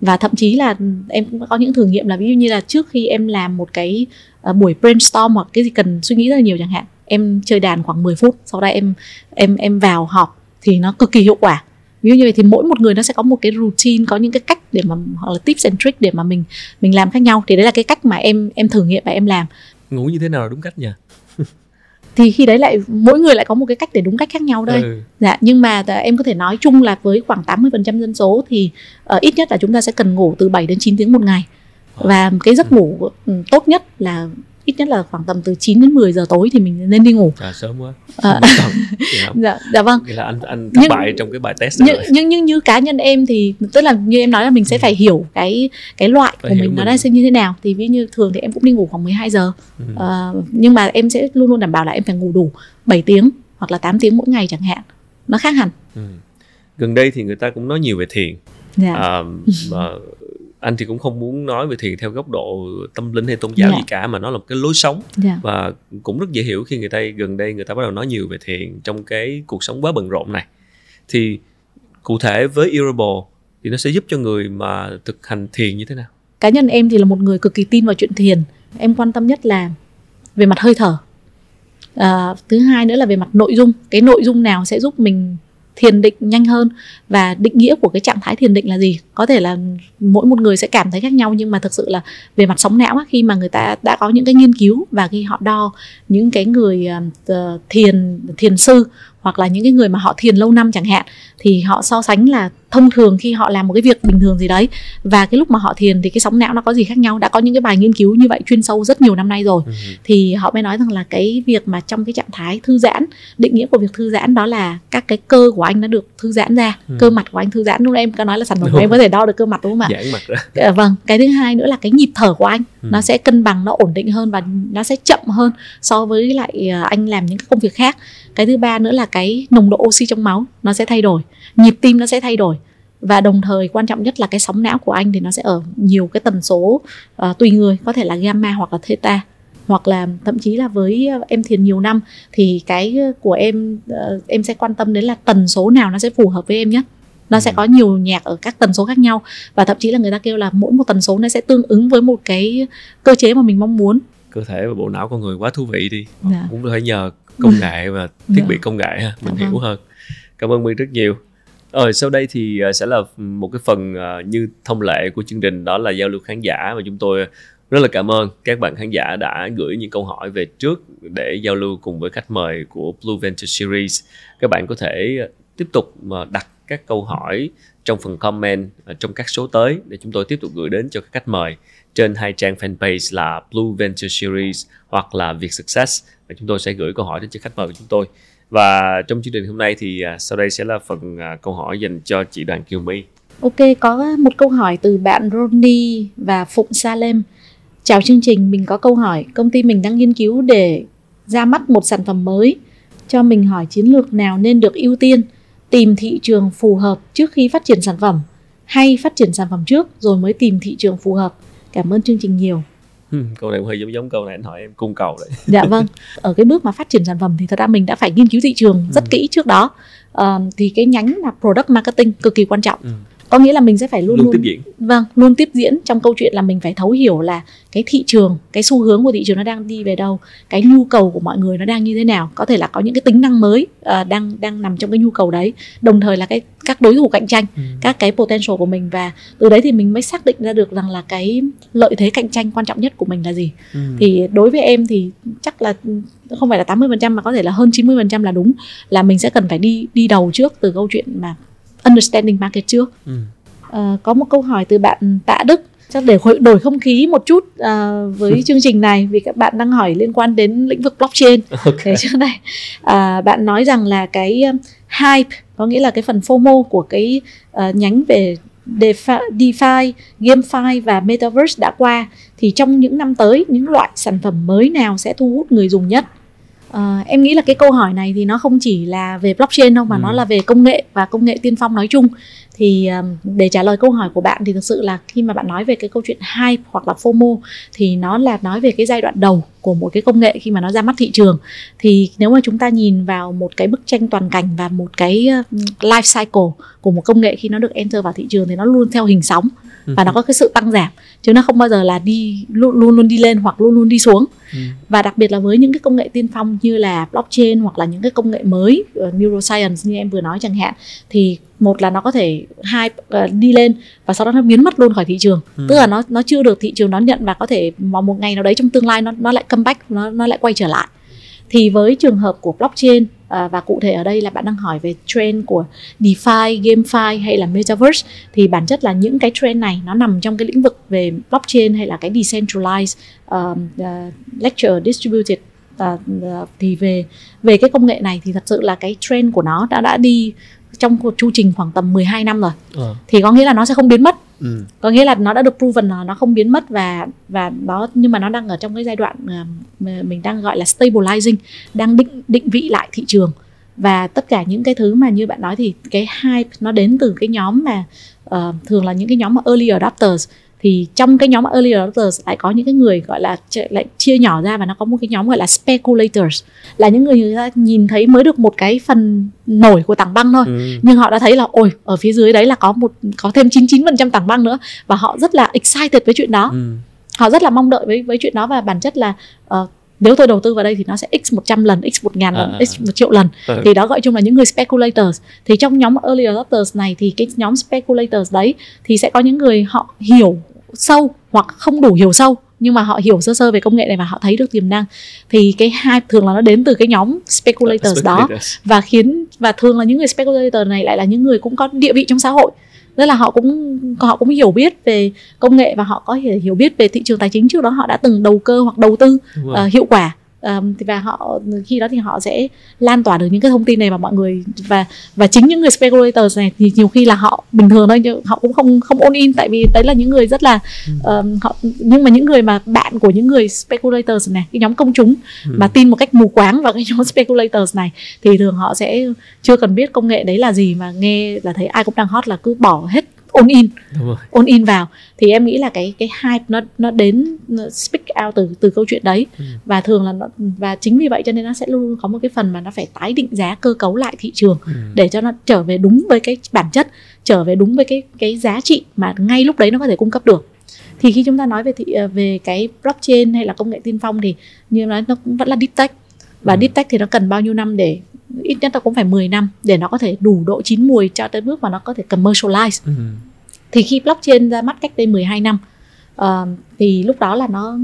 Và thậm chí là ừ, em cũng có những thử nghiệm là ví dụ như là trước khi em làm một cái ờ, buổi brainstorm hoặc cái gì cần suy nghĩ rất là nhiều chẳng hạn. Em chơi đàn khoảng 10 phút sau đó em em em vào họp thì nó cực kỳ hiệu quả. Ví dụ như vậy thì mỗi một người nó sẽ có một cái routine có những cái cách để mà hoặc là tips and tricks để mà mình mình làm khác nhau. Thì đấy là cái cách mà em em thử nghiệm và em làm. Ngủ như thế nào là đúng cách nhỉ? Thì khi đấy lại mỗi người lại có một cái cách để đúng cách khác nhau đây. Ừ. Dạ, nhưng mà em có thể nói chung là với khoảng 80% dân số thì ờ, ít nhất là chúng ta sẽ cần ngủ từ 7 đến 9 tiếng một ngày. Và cái giấc ngủ ừ, tốt nhất là ít nhất là khoảng tầm từ 9 đến 10 giờ tối thì mình nên đi ngủ. à sớm quá tuần. Dạ. dạ, vâng. Nghĩa là anh anh thất Nhưng- bại trong cái bài test Nhưng, rồi nhưng nhưng như cá nhân em thì tức là như em nói là mình sẽ phải hiểu cái cái loại Phải của hiểu mình nó mình. đang sẽ như thế nào thì ví như thường thì em cũng đi ngủ khoảng 12 giờ Ừ. Ờ, nhưng mà em sẽ luôn luôn đảm bảo là em phải ngủ đủ 7 tiếng hoặc là 8 tiếng mỗi ngày chẳng hạn nó khác hẳn Ừ. gần đây thì người ta cũng nói nhiều về thiền dạ. à, mà anh thì cũng không muốn nói về thiền theo góc độ tâm linh hay tôn giáo Dạ. gì cả mà nó là một cái lối sống. Dạ. và cũng rất dễ hiểu khi người ta gần đây người ta bắt đầu nói nhiều về thiền trong cái cuộc sống quá bận rộn này. Thì cụ thể với Earable thì nó sẽ giúp cho người mà thực hành thiền như thế nào? Cá nhân em thì là một người cực kỳ tin vào chuyện thiền. Em quan tâm nhất là về mặt hơi thở. À, thứ hai nữa là về mặt nội dung. Cái nội dung nào sẽ giúp mình thiền định nhanh hơn. Và định nghĩa của cái trạng thái thiền định là gì? Có thể là mỗi một người sẽ cảm thấy khác nhau nhưng mà thực sự là về mặt sóng não á, khi mà người ta đã có những cái nghiên cứu và khi họ đo những cái người uh, thiền thiền sư hoặc là những cái người mà họ thiền lâu năm chẳng hạn thì họ so sánh là thông thường khi họ làm một cái việc bình thường gì đấy và cái lúc mà họ thiền thì cái sóng não nó có gì khác nhau. Đã có những cái bài nghiên cứu như vậy chuyên sâu rất nhiều năm nay rồi Ừ. thì họ mới nói rằng là cái việc mà trong cái trạng thái thư giãn định nghĩa của việc thư giãn đó là các cái cơ của anh đã được thư giãn ra Ừ. cơ mặt của anh thư giãn. Lúc nãy em có nói là sản phẩm của em có thể đo được cơ mặt đúng không ạ? Giãn mặt ra Ờ, vâng. Cái thứ hai nữa là cái nhịp thở của anh Ừ. nó sẽ cân bằng nó ổn định hơn và nó sẽ chậm hơn so với lại ờ, anh làm những cái công việc khác. Cái thứ ba nữa là cái nồng độ oxy trong máu nó sẽ thay đổi. Nhịp tim nó sẽ thay đổi và đồng thời quan trọng nhất là cái sóng não của anh thì nó sẽ ở nhiều cái tần số ờ, tùy người có thể là gamma hoặc là theta hoặc là thậm chí là với ờ, em thiền nhiều năm thì cái của em ờ, em sẽ quan tâm đến là tần số nào nó sẽ phù hợp với em nhất nó sẽ Ừ. có nhiều nhạc ở các tần số khác nhau và thậm chí là người ta kêu là mỗi một tần số nó sẽ tương ứng với một cái cơ chế mà mình mong muốn cơ thể và bộ não con người quá thú vị đi Dạ. cũng phải nhờ công nghệ và thiết Dạ. bị công nghệ mình Dạ hiểu vâng. hơn cảm ơn My rất nhiều rồi sau đây thì ờ, sẽ là một cái phần ờ, như thông lệ của chương trình, đó là giao lưu khán giả và chúng tôi rất là cảm ơn. Các bạn khán giả đã gửi những câu hỏi về trước để giao lưu cùng với khách mời của Blue Venture Series. Các bạn có thể tiếp tục mà đặt các câu hỏi trong phần comment trong các số tới để chúng tôi tiếp tục gửi đến cho các khách mời trên hai trang fanpage là Blue Venture Series hoặc là Việt Success và chúng tôi sẽ gửi câu hỏi đến cho khách mời của chúng tôi và trong chương trình hôm nay thì à, sau đây sẽ là phần à, câu hỏi dành cho chị Đoàn Kiều My Ok, có một câu hỏi từ bạn Ronnie và Phụng Salem. Chào chương trình, mình có câu hỏi. Công ty mình đang nghiên cứu để ra mắt một sản phẩm mới. Cho mình hỏi chiến lược nào nên được ưu tiên, tìm thị trường phù hợp trước khi phát triển sản phẩm hay phát triển sản phẩm trước rồi mới tìm thị trường phù hợp. Cảm ơn chương trình nhiều. Ừ, câu này cũng hơi giống giống câu này anh hỏi em cung cầu đấy dạ vâng ở cái bước mà phát triển sản phẩm thì thật ra mình đã phải nghiên cứu thị trường rất Ừ. kỹ trước đó Ờ, thì cái nhánh là product marketing cực kỳ quan trọng ừ. Có nghĩa là mình sẽ phải luôn luôn luôn tiếp diễn. Vâng luôn tiếp diễn trong câu chuyện là mình phải thấu hiểu là cái thị trường cái xu hướng của thị trường nó đang đi về đâu cái nhu cầu của mọi người nó đang như thế nào. Có thể là có những cái tính năng mới ờ, đang đang nằm trong cái nhu cầu đấy. Đồng thời là cái các đối thủ cạnh tranh ừ. các cái potential của mình. Và từ đấy thì mình mới xác định ra được rằng là cái lợi thế cạnh tranh quan trọng nhất của mình là gì. Ừ. thì đối với em thì chắc là không phải là 80% mà có thể là hơn 90% là đúng là mình sẽ cần phải đi đi đầu trước từ câu chuyện mà understanding market trước Ừ. Ờ, có một câu hỏi từ bạn Tạ Đức chắc để đổi- đổi không khí một chút à, với chương trình này vì các bạn đang hỏi liên quan đến lĩnh vực blockchain Ok. thế trước này à, bạn nói rằng là cái hype có nghĩa là cái phần FOMO của cái ờ, nhánh về DeFi, DeFi, GameFi và Metaverse đã qua thì trong những năm tới những loại sản phẩm mới nào sẽ thu hút người dùng nhất? Ờ, em nghĩ là cái câu hỏi này thì nó không chỉ là về blockchain đâu mà Ừ. nó là về công nghệ và công nghệ tiên phong nói chung thì um, để trả lời câu hỏi của bạn thì thực sự là khi mà bạn nói về cái câu chuyện hype hoặc là FOMO thì nó là nói về cái giai đoạn đầu của một cái công nghệ khi mà nó ra mắt thị trường. Thì nếu mà chúng ta nhìn vào một cái bức tranh toàn cảnh và một cái um, life cycle của một công nghệ khi nó được enter vào thị trường thì nó luôn theo hình sóng và nó có cái sự tăng giảm. Chứ nó không bao giờ là đi luôn luôn luôn đi lên hoặc luôn luôn đi xuống. Ừ. và đặc biệt là với những cái công nghệ tiên phong như là blockchain hoặc là những cái công nghệ mới uh, neuroscience như em vừa nói chẳng hạn thì một là nó có thể hai uh, đi lên và sau đó nó biến mất luôn khỏi thị trường. Ừ. tức là nó nó chưa được thị trường đón nhận và có thể vào một ngày nào đấy trong tương lai nó nó lại comeback nó nó lại quay trở lại. Thì với trường hợp của blockchain à, và cụ thể ở đây là bạn đang hỏi về trend của DeFi, GameFi hay là Metaverse thì bản chất là những cái trend này nó nằm trong cái lĩnh vực về blockchain hay là cái decentralized um, uh, lecture distributed uh, uh, thì về về cái công nghệ này thì thật sự là cái trend của nó đã đã đi trong một chu trình khoảng tầm 12 năm rồi. Ờ. thì có nghĩa là nó sẽ không biến mất Ừ. có nghĩa là nó đã được proven là nó không biến mất và và đó nhưng mà nó đang ở trong cái giai đoạn à, mà mình đang gọi là stabilizing đang định định vị lại thị trường và tất cả những cái thứ mà như bạn nói thì cái hype nó đến từ cái nhóm mà uh, thường là những cái nhóm mà early adopters thì trong cái nhóm early adopters lại có những cái người gọi là lại chia nhỏ ra và nó có một cái nhóm gọi là speculators là những người người ta nhìn thấy mới được một cái phần nổi của tảng băng thôi Ừ. nhưng họ đã thấy là ôi ở phía dưới đấy là có một có thêm 99% tảng băng nữa và họ rất là excited với chuyện đó Ừ. họ rất là mong đợi với với chuyện đó và bản chất là ờ, nếu tôi đầu tư vào đây thì nó sẽ x 100 lần, x 1000 lần, À, à, x 1 triệu lần. Ừ. Thì đó gọi chung là những người speculators. Thì trong nhóm early adopters này thì cái nhóm speculators đấy thì sẽ có những người họ hiểu sâu hoặc không đủ hiểu sâu nhưng mà họ hiểu sơ sơ về công nghệ này và họ thấy được tiềm năng thì cái hype thường là nó đến từ cái nhóm speculators đó Speculators. và khiến và thường là những người speculator này lại là những người cũng có địa vị trong xã hội tức là họ cũng họ cũng hiểu biết về công nghệ và họ có hiểu biết về thị trường tài chính trước đó họ đã từng đầu cơ hoặc đầu tư ờ, hiệu quả Thì và họ khi đó thì họ sẽ lan tỏa được những cái thông tin này mà mọi người và và chính những người speculators này thì nhiều khi là họ bình thường thôi nhưng họ cũng không không ôn in tại vì đấy là những người rất là ờm, họ nhưng mà những người mà bạn của những người speculators này cái nhóm công chúng Ừ. mà tin một cách mù quáng vào cái nhóm speculators này thì thường họ sẽ chưa cần biết công nghệ đấy là gì mà nghe là thấy ai cũng đang hot là cứ bỏ hết ôn in ôn in vào thì em nghĩ là cái cái hype nó nó đến nó speak out từ từ câu chuyện đấy Ừ. và thường là nó và chính vì vậy cho nên nó sẽ luôn luôn có một cái phần mà nó phải tái định giá cơ cấu lại thị trường Ừ. để cho nó trở về đúng với cái bản chất trở về đúng với cái cái giá trị mà ngay lúc đấy nó có thể cung cấp được thì khi chúng ta nói về thị ờ, về cái blockchain hay là công nghệ tiên phong thì như em nói nó cũng vẫn là deep tech và Ừ. deep tech thì nó cần bao nhiêu năm để ít nhất là cũng phải 10 năm để nó có thể đủ độ chín mùi cho tới bước mà nó có thể commercialize Ừ. thì khi blockchain ra mắt cách đây 12 năm ờ, thì lúc đó là nó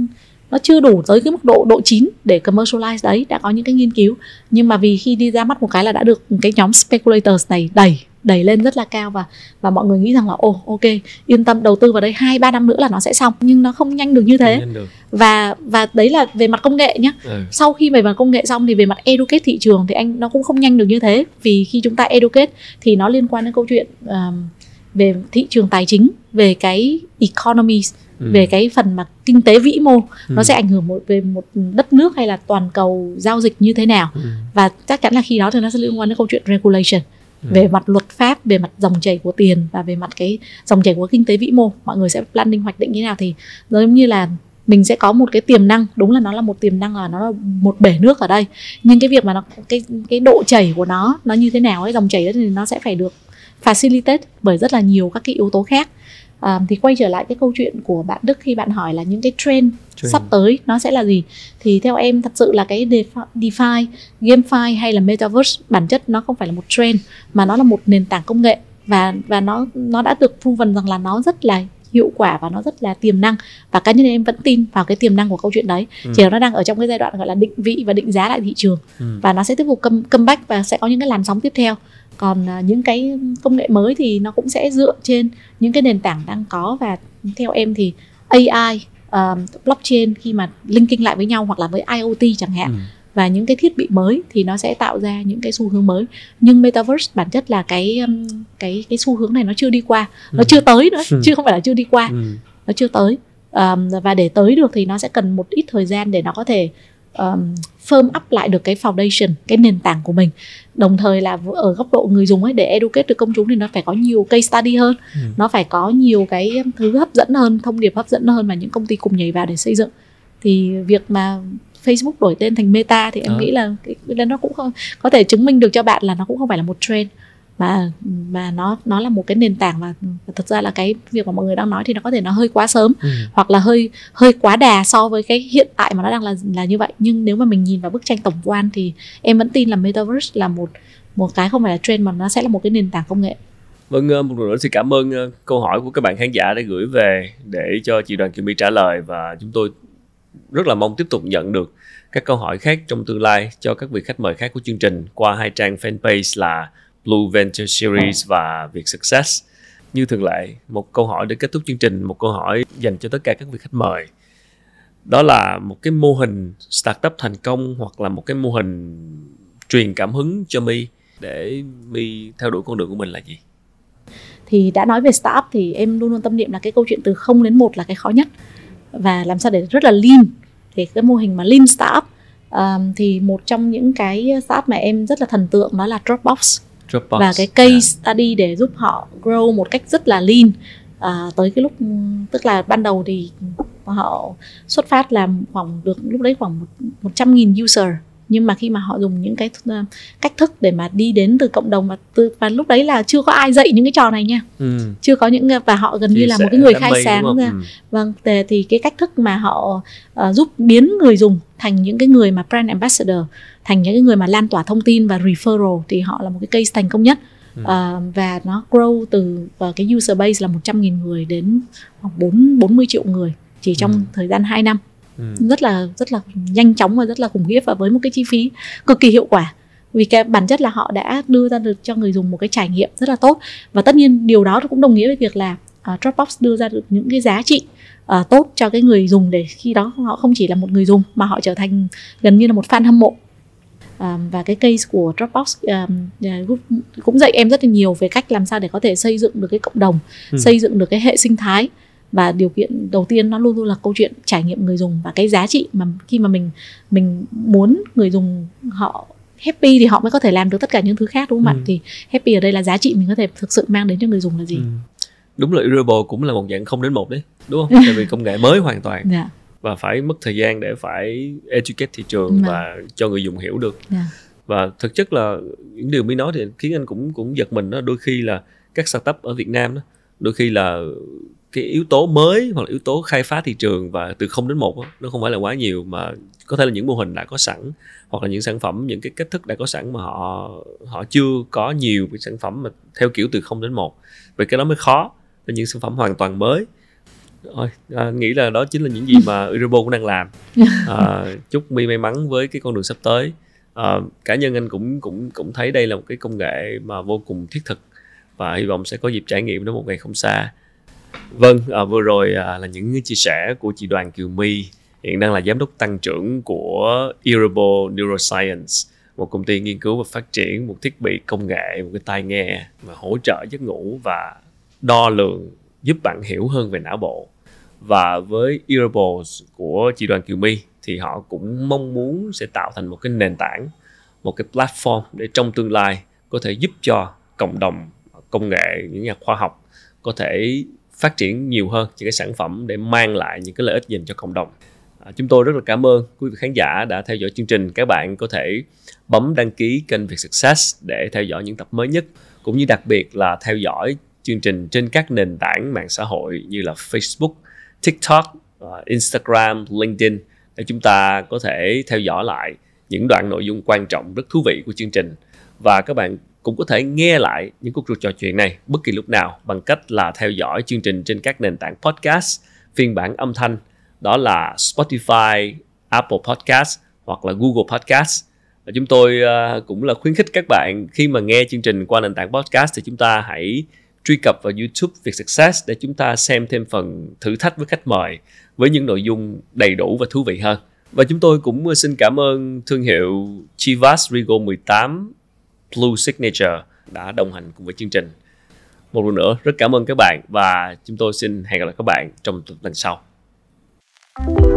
nó chưa đủ tới cái mức độ độ chín để commercialize đấy đã có những cái nghiên cứu. Nhưng mà vì khi đi ra mắt một cái là đã được cái nhóm speculators này đẩy đẩy lên rất là cao và và mọi người nghĩ rằng là ồ ok yên tâm đầu tư vào đây hai ba năm nữa là nó sẽ xong. Nhưng nó không nhanh được như thế. Được. và và đấy là về mặt công nghệ nhé Ừ. sau khi về mặt công nghệ xong thì về mặt educate thị trường thì anh nó cũng không nhanh được như thế. Vì khi chúng ta educate thì nó liên quan đến câu chuyện um, về thị trường tài chính về cái economy Ừ. về cái phần mà kinh tế vĩ mô nó Ừ. sẽ ảnh hưởng một về một đất nước hay là toàn cầu giao dịch như thế nào Ừ. và chắc chắn là khi đó thì nó sẽ liên quan đến câu chuyện regulation Ừ. về mặt luật pháp về mặt dòng chảy của tiền và về mặt cái dòng chảy của kinh tế vĩ mô mọi người sẽ planning hoạch định như thế nào thì giống như là mình sẽ có một cái tiềm năng đúng là nó là một tiềm năng là nó là một bể nước ở đây nhưng cái việc mà nó cái cái độ chảy của nó nó như thế nào ấy dòng chảy đó thì nó sẽ phải được facilitate bởi rất là nhiều các cái yếu tố khác. À, thì quay trở lại cái câu chuyện của bạn Đức khi bạn hỏi là những cái trend, trend. sắp tới nó sẽ là gì? Thì theo em thật sự là cái DeFi, GameFi hay là Metaverse bản chất nó không phải là một trend mà nó là một nền tảng công nghệ. Và và nó nó đã được proven rằng là nó rất là hiệu quả và nó rất là tiềm năng. Và cá nhân em vẫn tin vào cái tiềm năng của câu chuyện đấy. Ừ. chỉ là nó đang ở trong cái giai đoạn gọi là định vị và định giá lại thị trường. Ừ. và nó sẽ tiếp tục come, comeback và sẽ có những cái làn sóng tiếp theo còn uh, những cái công nghệ mới thì nó cũng sẽ dựa trên những cái nền tảng đang có và theo em thì AI uh, blockchain khi mà linking lại với nhau hoặc là với IoT chẳng hạn ừ và những cái thiết bị mới thì nó sẽ tạo ra những cái xu hướng mới nhưng metaverse bản chất là cái um, cái cái xu hướng này nó chưa đi qua nó ừ. chưa tới nữa ừ. chứ không phải là chưa đi qua ừ. nó chưa tới um, và để tới được thì nó sẽ cần một ít thời gian để nó có thể um, firm up lại được cái foundation cái nền tảng của mình đồng thời là ở góc độ người dùng ấy để educate được công chúng thì nó phải có nhiều case study hơn ừ. nó phải có nhiều cái thứ hấp dẫn hơn thông điệp hấp dẫn hơn mà những công ty cùng nhảy vào để xây dựng thì việc mà Facebook đổi tên thành Meta thì em à. nghĩ là cái, nó cũng không có thể chứng minh được cho bạn là nó cũng không phải là một trend mà mà nó nó là một cái nền tảng và, và thật ra là cái việc mà mọi người đang nói thì nó có thể nó hơi quá sớm ừ. hoặc là hơi hơi quá đà so với cái hiện tại mà nó đang là là như vậy nhưng nếu mà mình nhìn vào bức tranh tổng quan thì em vẫn tin là metaverse là một một cái không phải là trend mà nó sẽ là một cái nền tảng công nghệ Vâng, ờ, một lần nữa xin cảm ơn ờ, câu hỏi của các bạn khán giả đã gửi về để cho chị Đoàn Kiều My trả lời và chúng tôi rất là mong tiếp tục nhận được các câu hỏi khác trong tương lai cho các vị khách mời khác của chương trình qua hai trang fanpage là Blue Venture Series và Việt Success. Như thường lệ, một câu hỏi để kết thúc chương trình, một câu hỏi dành cho tất cả các vị khách mời. Đó là một cái mô hình startup thành công hoặc là một cái mô hình truyền cảm hứng cho My để My theo đuổi con đường của mình là gì? Thì đã nói về startup thì em luôn luôn tâm niệm là cái câu chuyện từ 0 đến 1 là cái khó nhất và làm sao để rất là lean thì cái mô hình mà lean startup um, thì một trong những cái startup mà em rất là thần tượng đó là Dropbox, Dropbox. và cái case yeah. study để giúp họ grow một cách rất là lean à, tới cái lúc tức là ban đầu thì họ xuất phát làm khoảng được lúc đấy khoảng một trăm nghìn user nhưng mà khi mà họ dùng những cái uh, cách thức để mà đi đến từ cộng đồng và từ và lúc đấy là chưa có ai dạy những cái trò này nha ừ. chưa có những và họ gần thì như là một cái người khai sáng ra ừ. vâng thì cái cách thức mà họ uh, giúp biến người dùng thành những cái người mà brand ambassador thành những cái người mà lan tỏa thông tin và referral thì họ là một cái case thành công nhất Ừ. Uh, và nó grow từ uh, cái user base là 100.000 người đến khoảng 4 40 triệu người chỉ trong ừ. thời gian 2 năm ừ. rất là rất là nhanh chóng và rất là khủng khiếp và với một cái chi phí cực kỳ hiệu quả vì cái bản chất là họ đã đưa ra được cho người dùng một cái trải nghiệm rất là tốt và tất nhiên điều đó cũng đồng nghĩa với việc là uh, Dropbox đưa ra được những cái giá trị uh, tốt cho cái người dùng để khi đó họ không chỉ là một người dùng mà họ trở thành gần như là một fan hâm mộ um, và cái case của Dropbox um, cũng dạy em rất là nhiều về cách làm sao để có thể xây dựng được cái cộng đồng ừ. xây dựng được cái hệ sinh thái và điều kiện đầu tiên nó luôn luôn là câu chuyện trải nghiệm người dùng và cái giá trị mà khi mà mình mình muốn người dùng họ happy thì họ mới có thể làm được tất cả những thứ khác đúng không ừ. ạ thì happy ở đây là giá trị mình có thể thực sự mang đến cho người dùng là gì ừ. đúng là Irable cũng là một dạng không đến một đấy đúng không tại vì công nghệ mới hoàn toàn yeah. Và phải mất thời gian để phải educate thị trường. Dạ. và cho người dùng hiểu được yeah. Dạ. và thực chất là những điều mới nói thì khiến anh cũng cũng giật mình đó đôi khi là các startup ở Việt Nam đó đôi khi là cái yếu tố mới hoặc là yếu tố khai phá thị trường và từ 0 đến 1 đó, nó không phải là quá nhiều mà có thể là những mô hình đã có sẵn hoặc là những sản phẩm những cái cách thức đã có sẵn mà họ họ chưa có nhiều cái sản phẩm mà theo kiểu từ 0 đến 1 vậy cái đó mới khó là những sản phẩm hoàn toàn mới thôi à, nghĩ là đó chính là những gì mà Urobo cũng đang làm. À, chúc mi may mắn với cái con đường sắp tới. À, cá nhân anh cũng cũng cũng thấy đây là một cái công nghệ mà vô cùng thiết thực và hy vọng sẽ có dịp trải nghiệm nó một ngày không xa. Vâng, à, vừa rồi à, là những chia sẻ của chị Đoàn Kiều My hiện đang là giám đốc tăng trưởng của Earable Neuroscience, một công ty nghiên cứu và phát triển một thiết bị công nghệ, một cái tai nghe mà hỗ trợ giấc ngủ và đo lường giúp bạn hiểu hơn về não bộ. Và với Earables của chị Đoàn Kiều My thì họ cũng mong muốn sẽ tạo thành một cái nền tảng, một cái platform để trong tương lai có thể giúp cho cộng đồng công nghệ những nhà khoa học có thể phát triển nhiều hơn những cái sản phẩm để mang lại những cái lợi ích dành cho cộng đồng. À, chúng tôi rất là cảm ơn quý vị khán giả đã theo dõi chương trình. Các bạn có thể bấm đăng ký kênh Việt Success để theo dõi những tập mới nhất cũng như đặc biệt là theo dõi chương trình trên các nền tảng mạng xã hội như là Facebook, TikTok, uh, Instagram, LinkedIn để chúng ta có thể theo dõi lại những đoạn nội dung quan trọng rất thú vị của chương trình và các bạn cũng có thể nghe lại những cuộc trò chuyện này bất kỳ lúc nào bằng cách là theo dõi chương trình trên các nền tảng podcast phiên bản âm thanh đó là Spotify, Apple Podcast hoặc là Google Podcast. Và chúng tôi ờ, cũng là khuyến khích các bạn khi mà nghe chương trình qua nền tảng podcast thì chúng ta hãy truy cập vào YouTube Việt Success để chúng ta xem thêm phần thử thách với khách mời với những nội dung đầy đủ và thú vị hơn. Và chúng tôi cũng ờ, xin cảm ơn thương hiệu Chivas Regal 18 Blue Signature đã đồng hành cùng với chương trình. Một lần nữa, rất cảm ơn các bạn và chúng tôi xin hẹn gặp lại các bạn trong tuần sau. thank you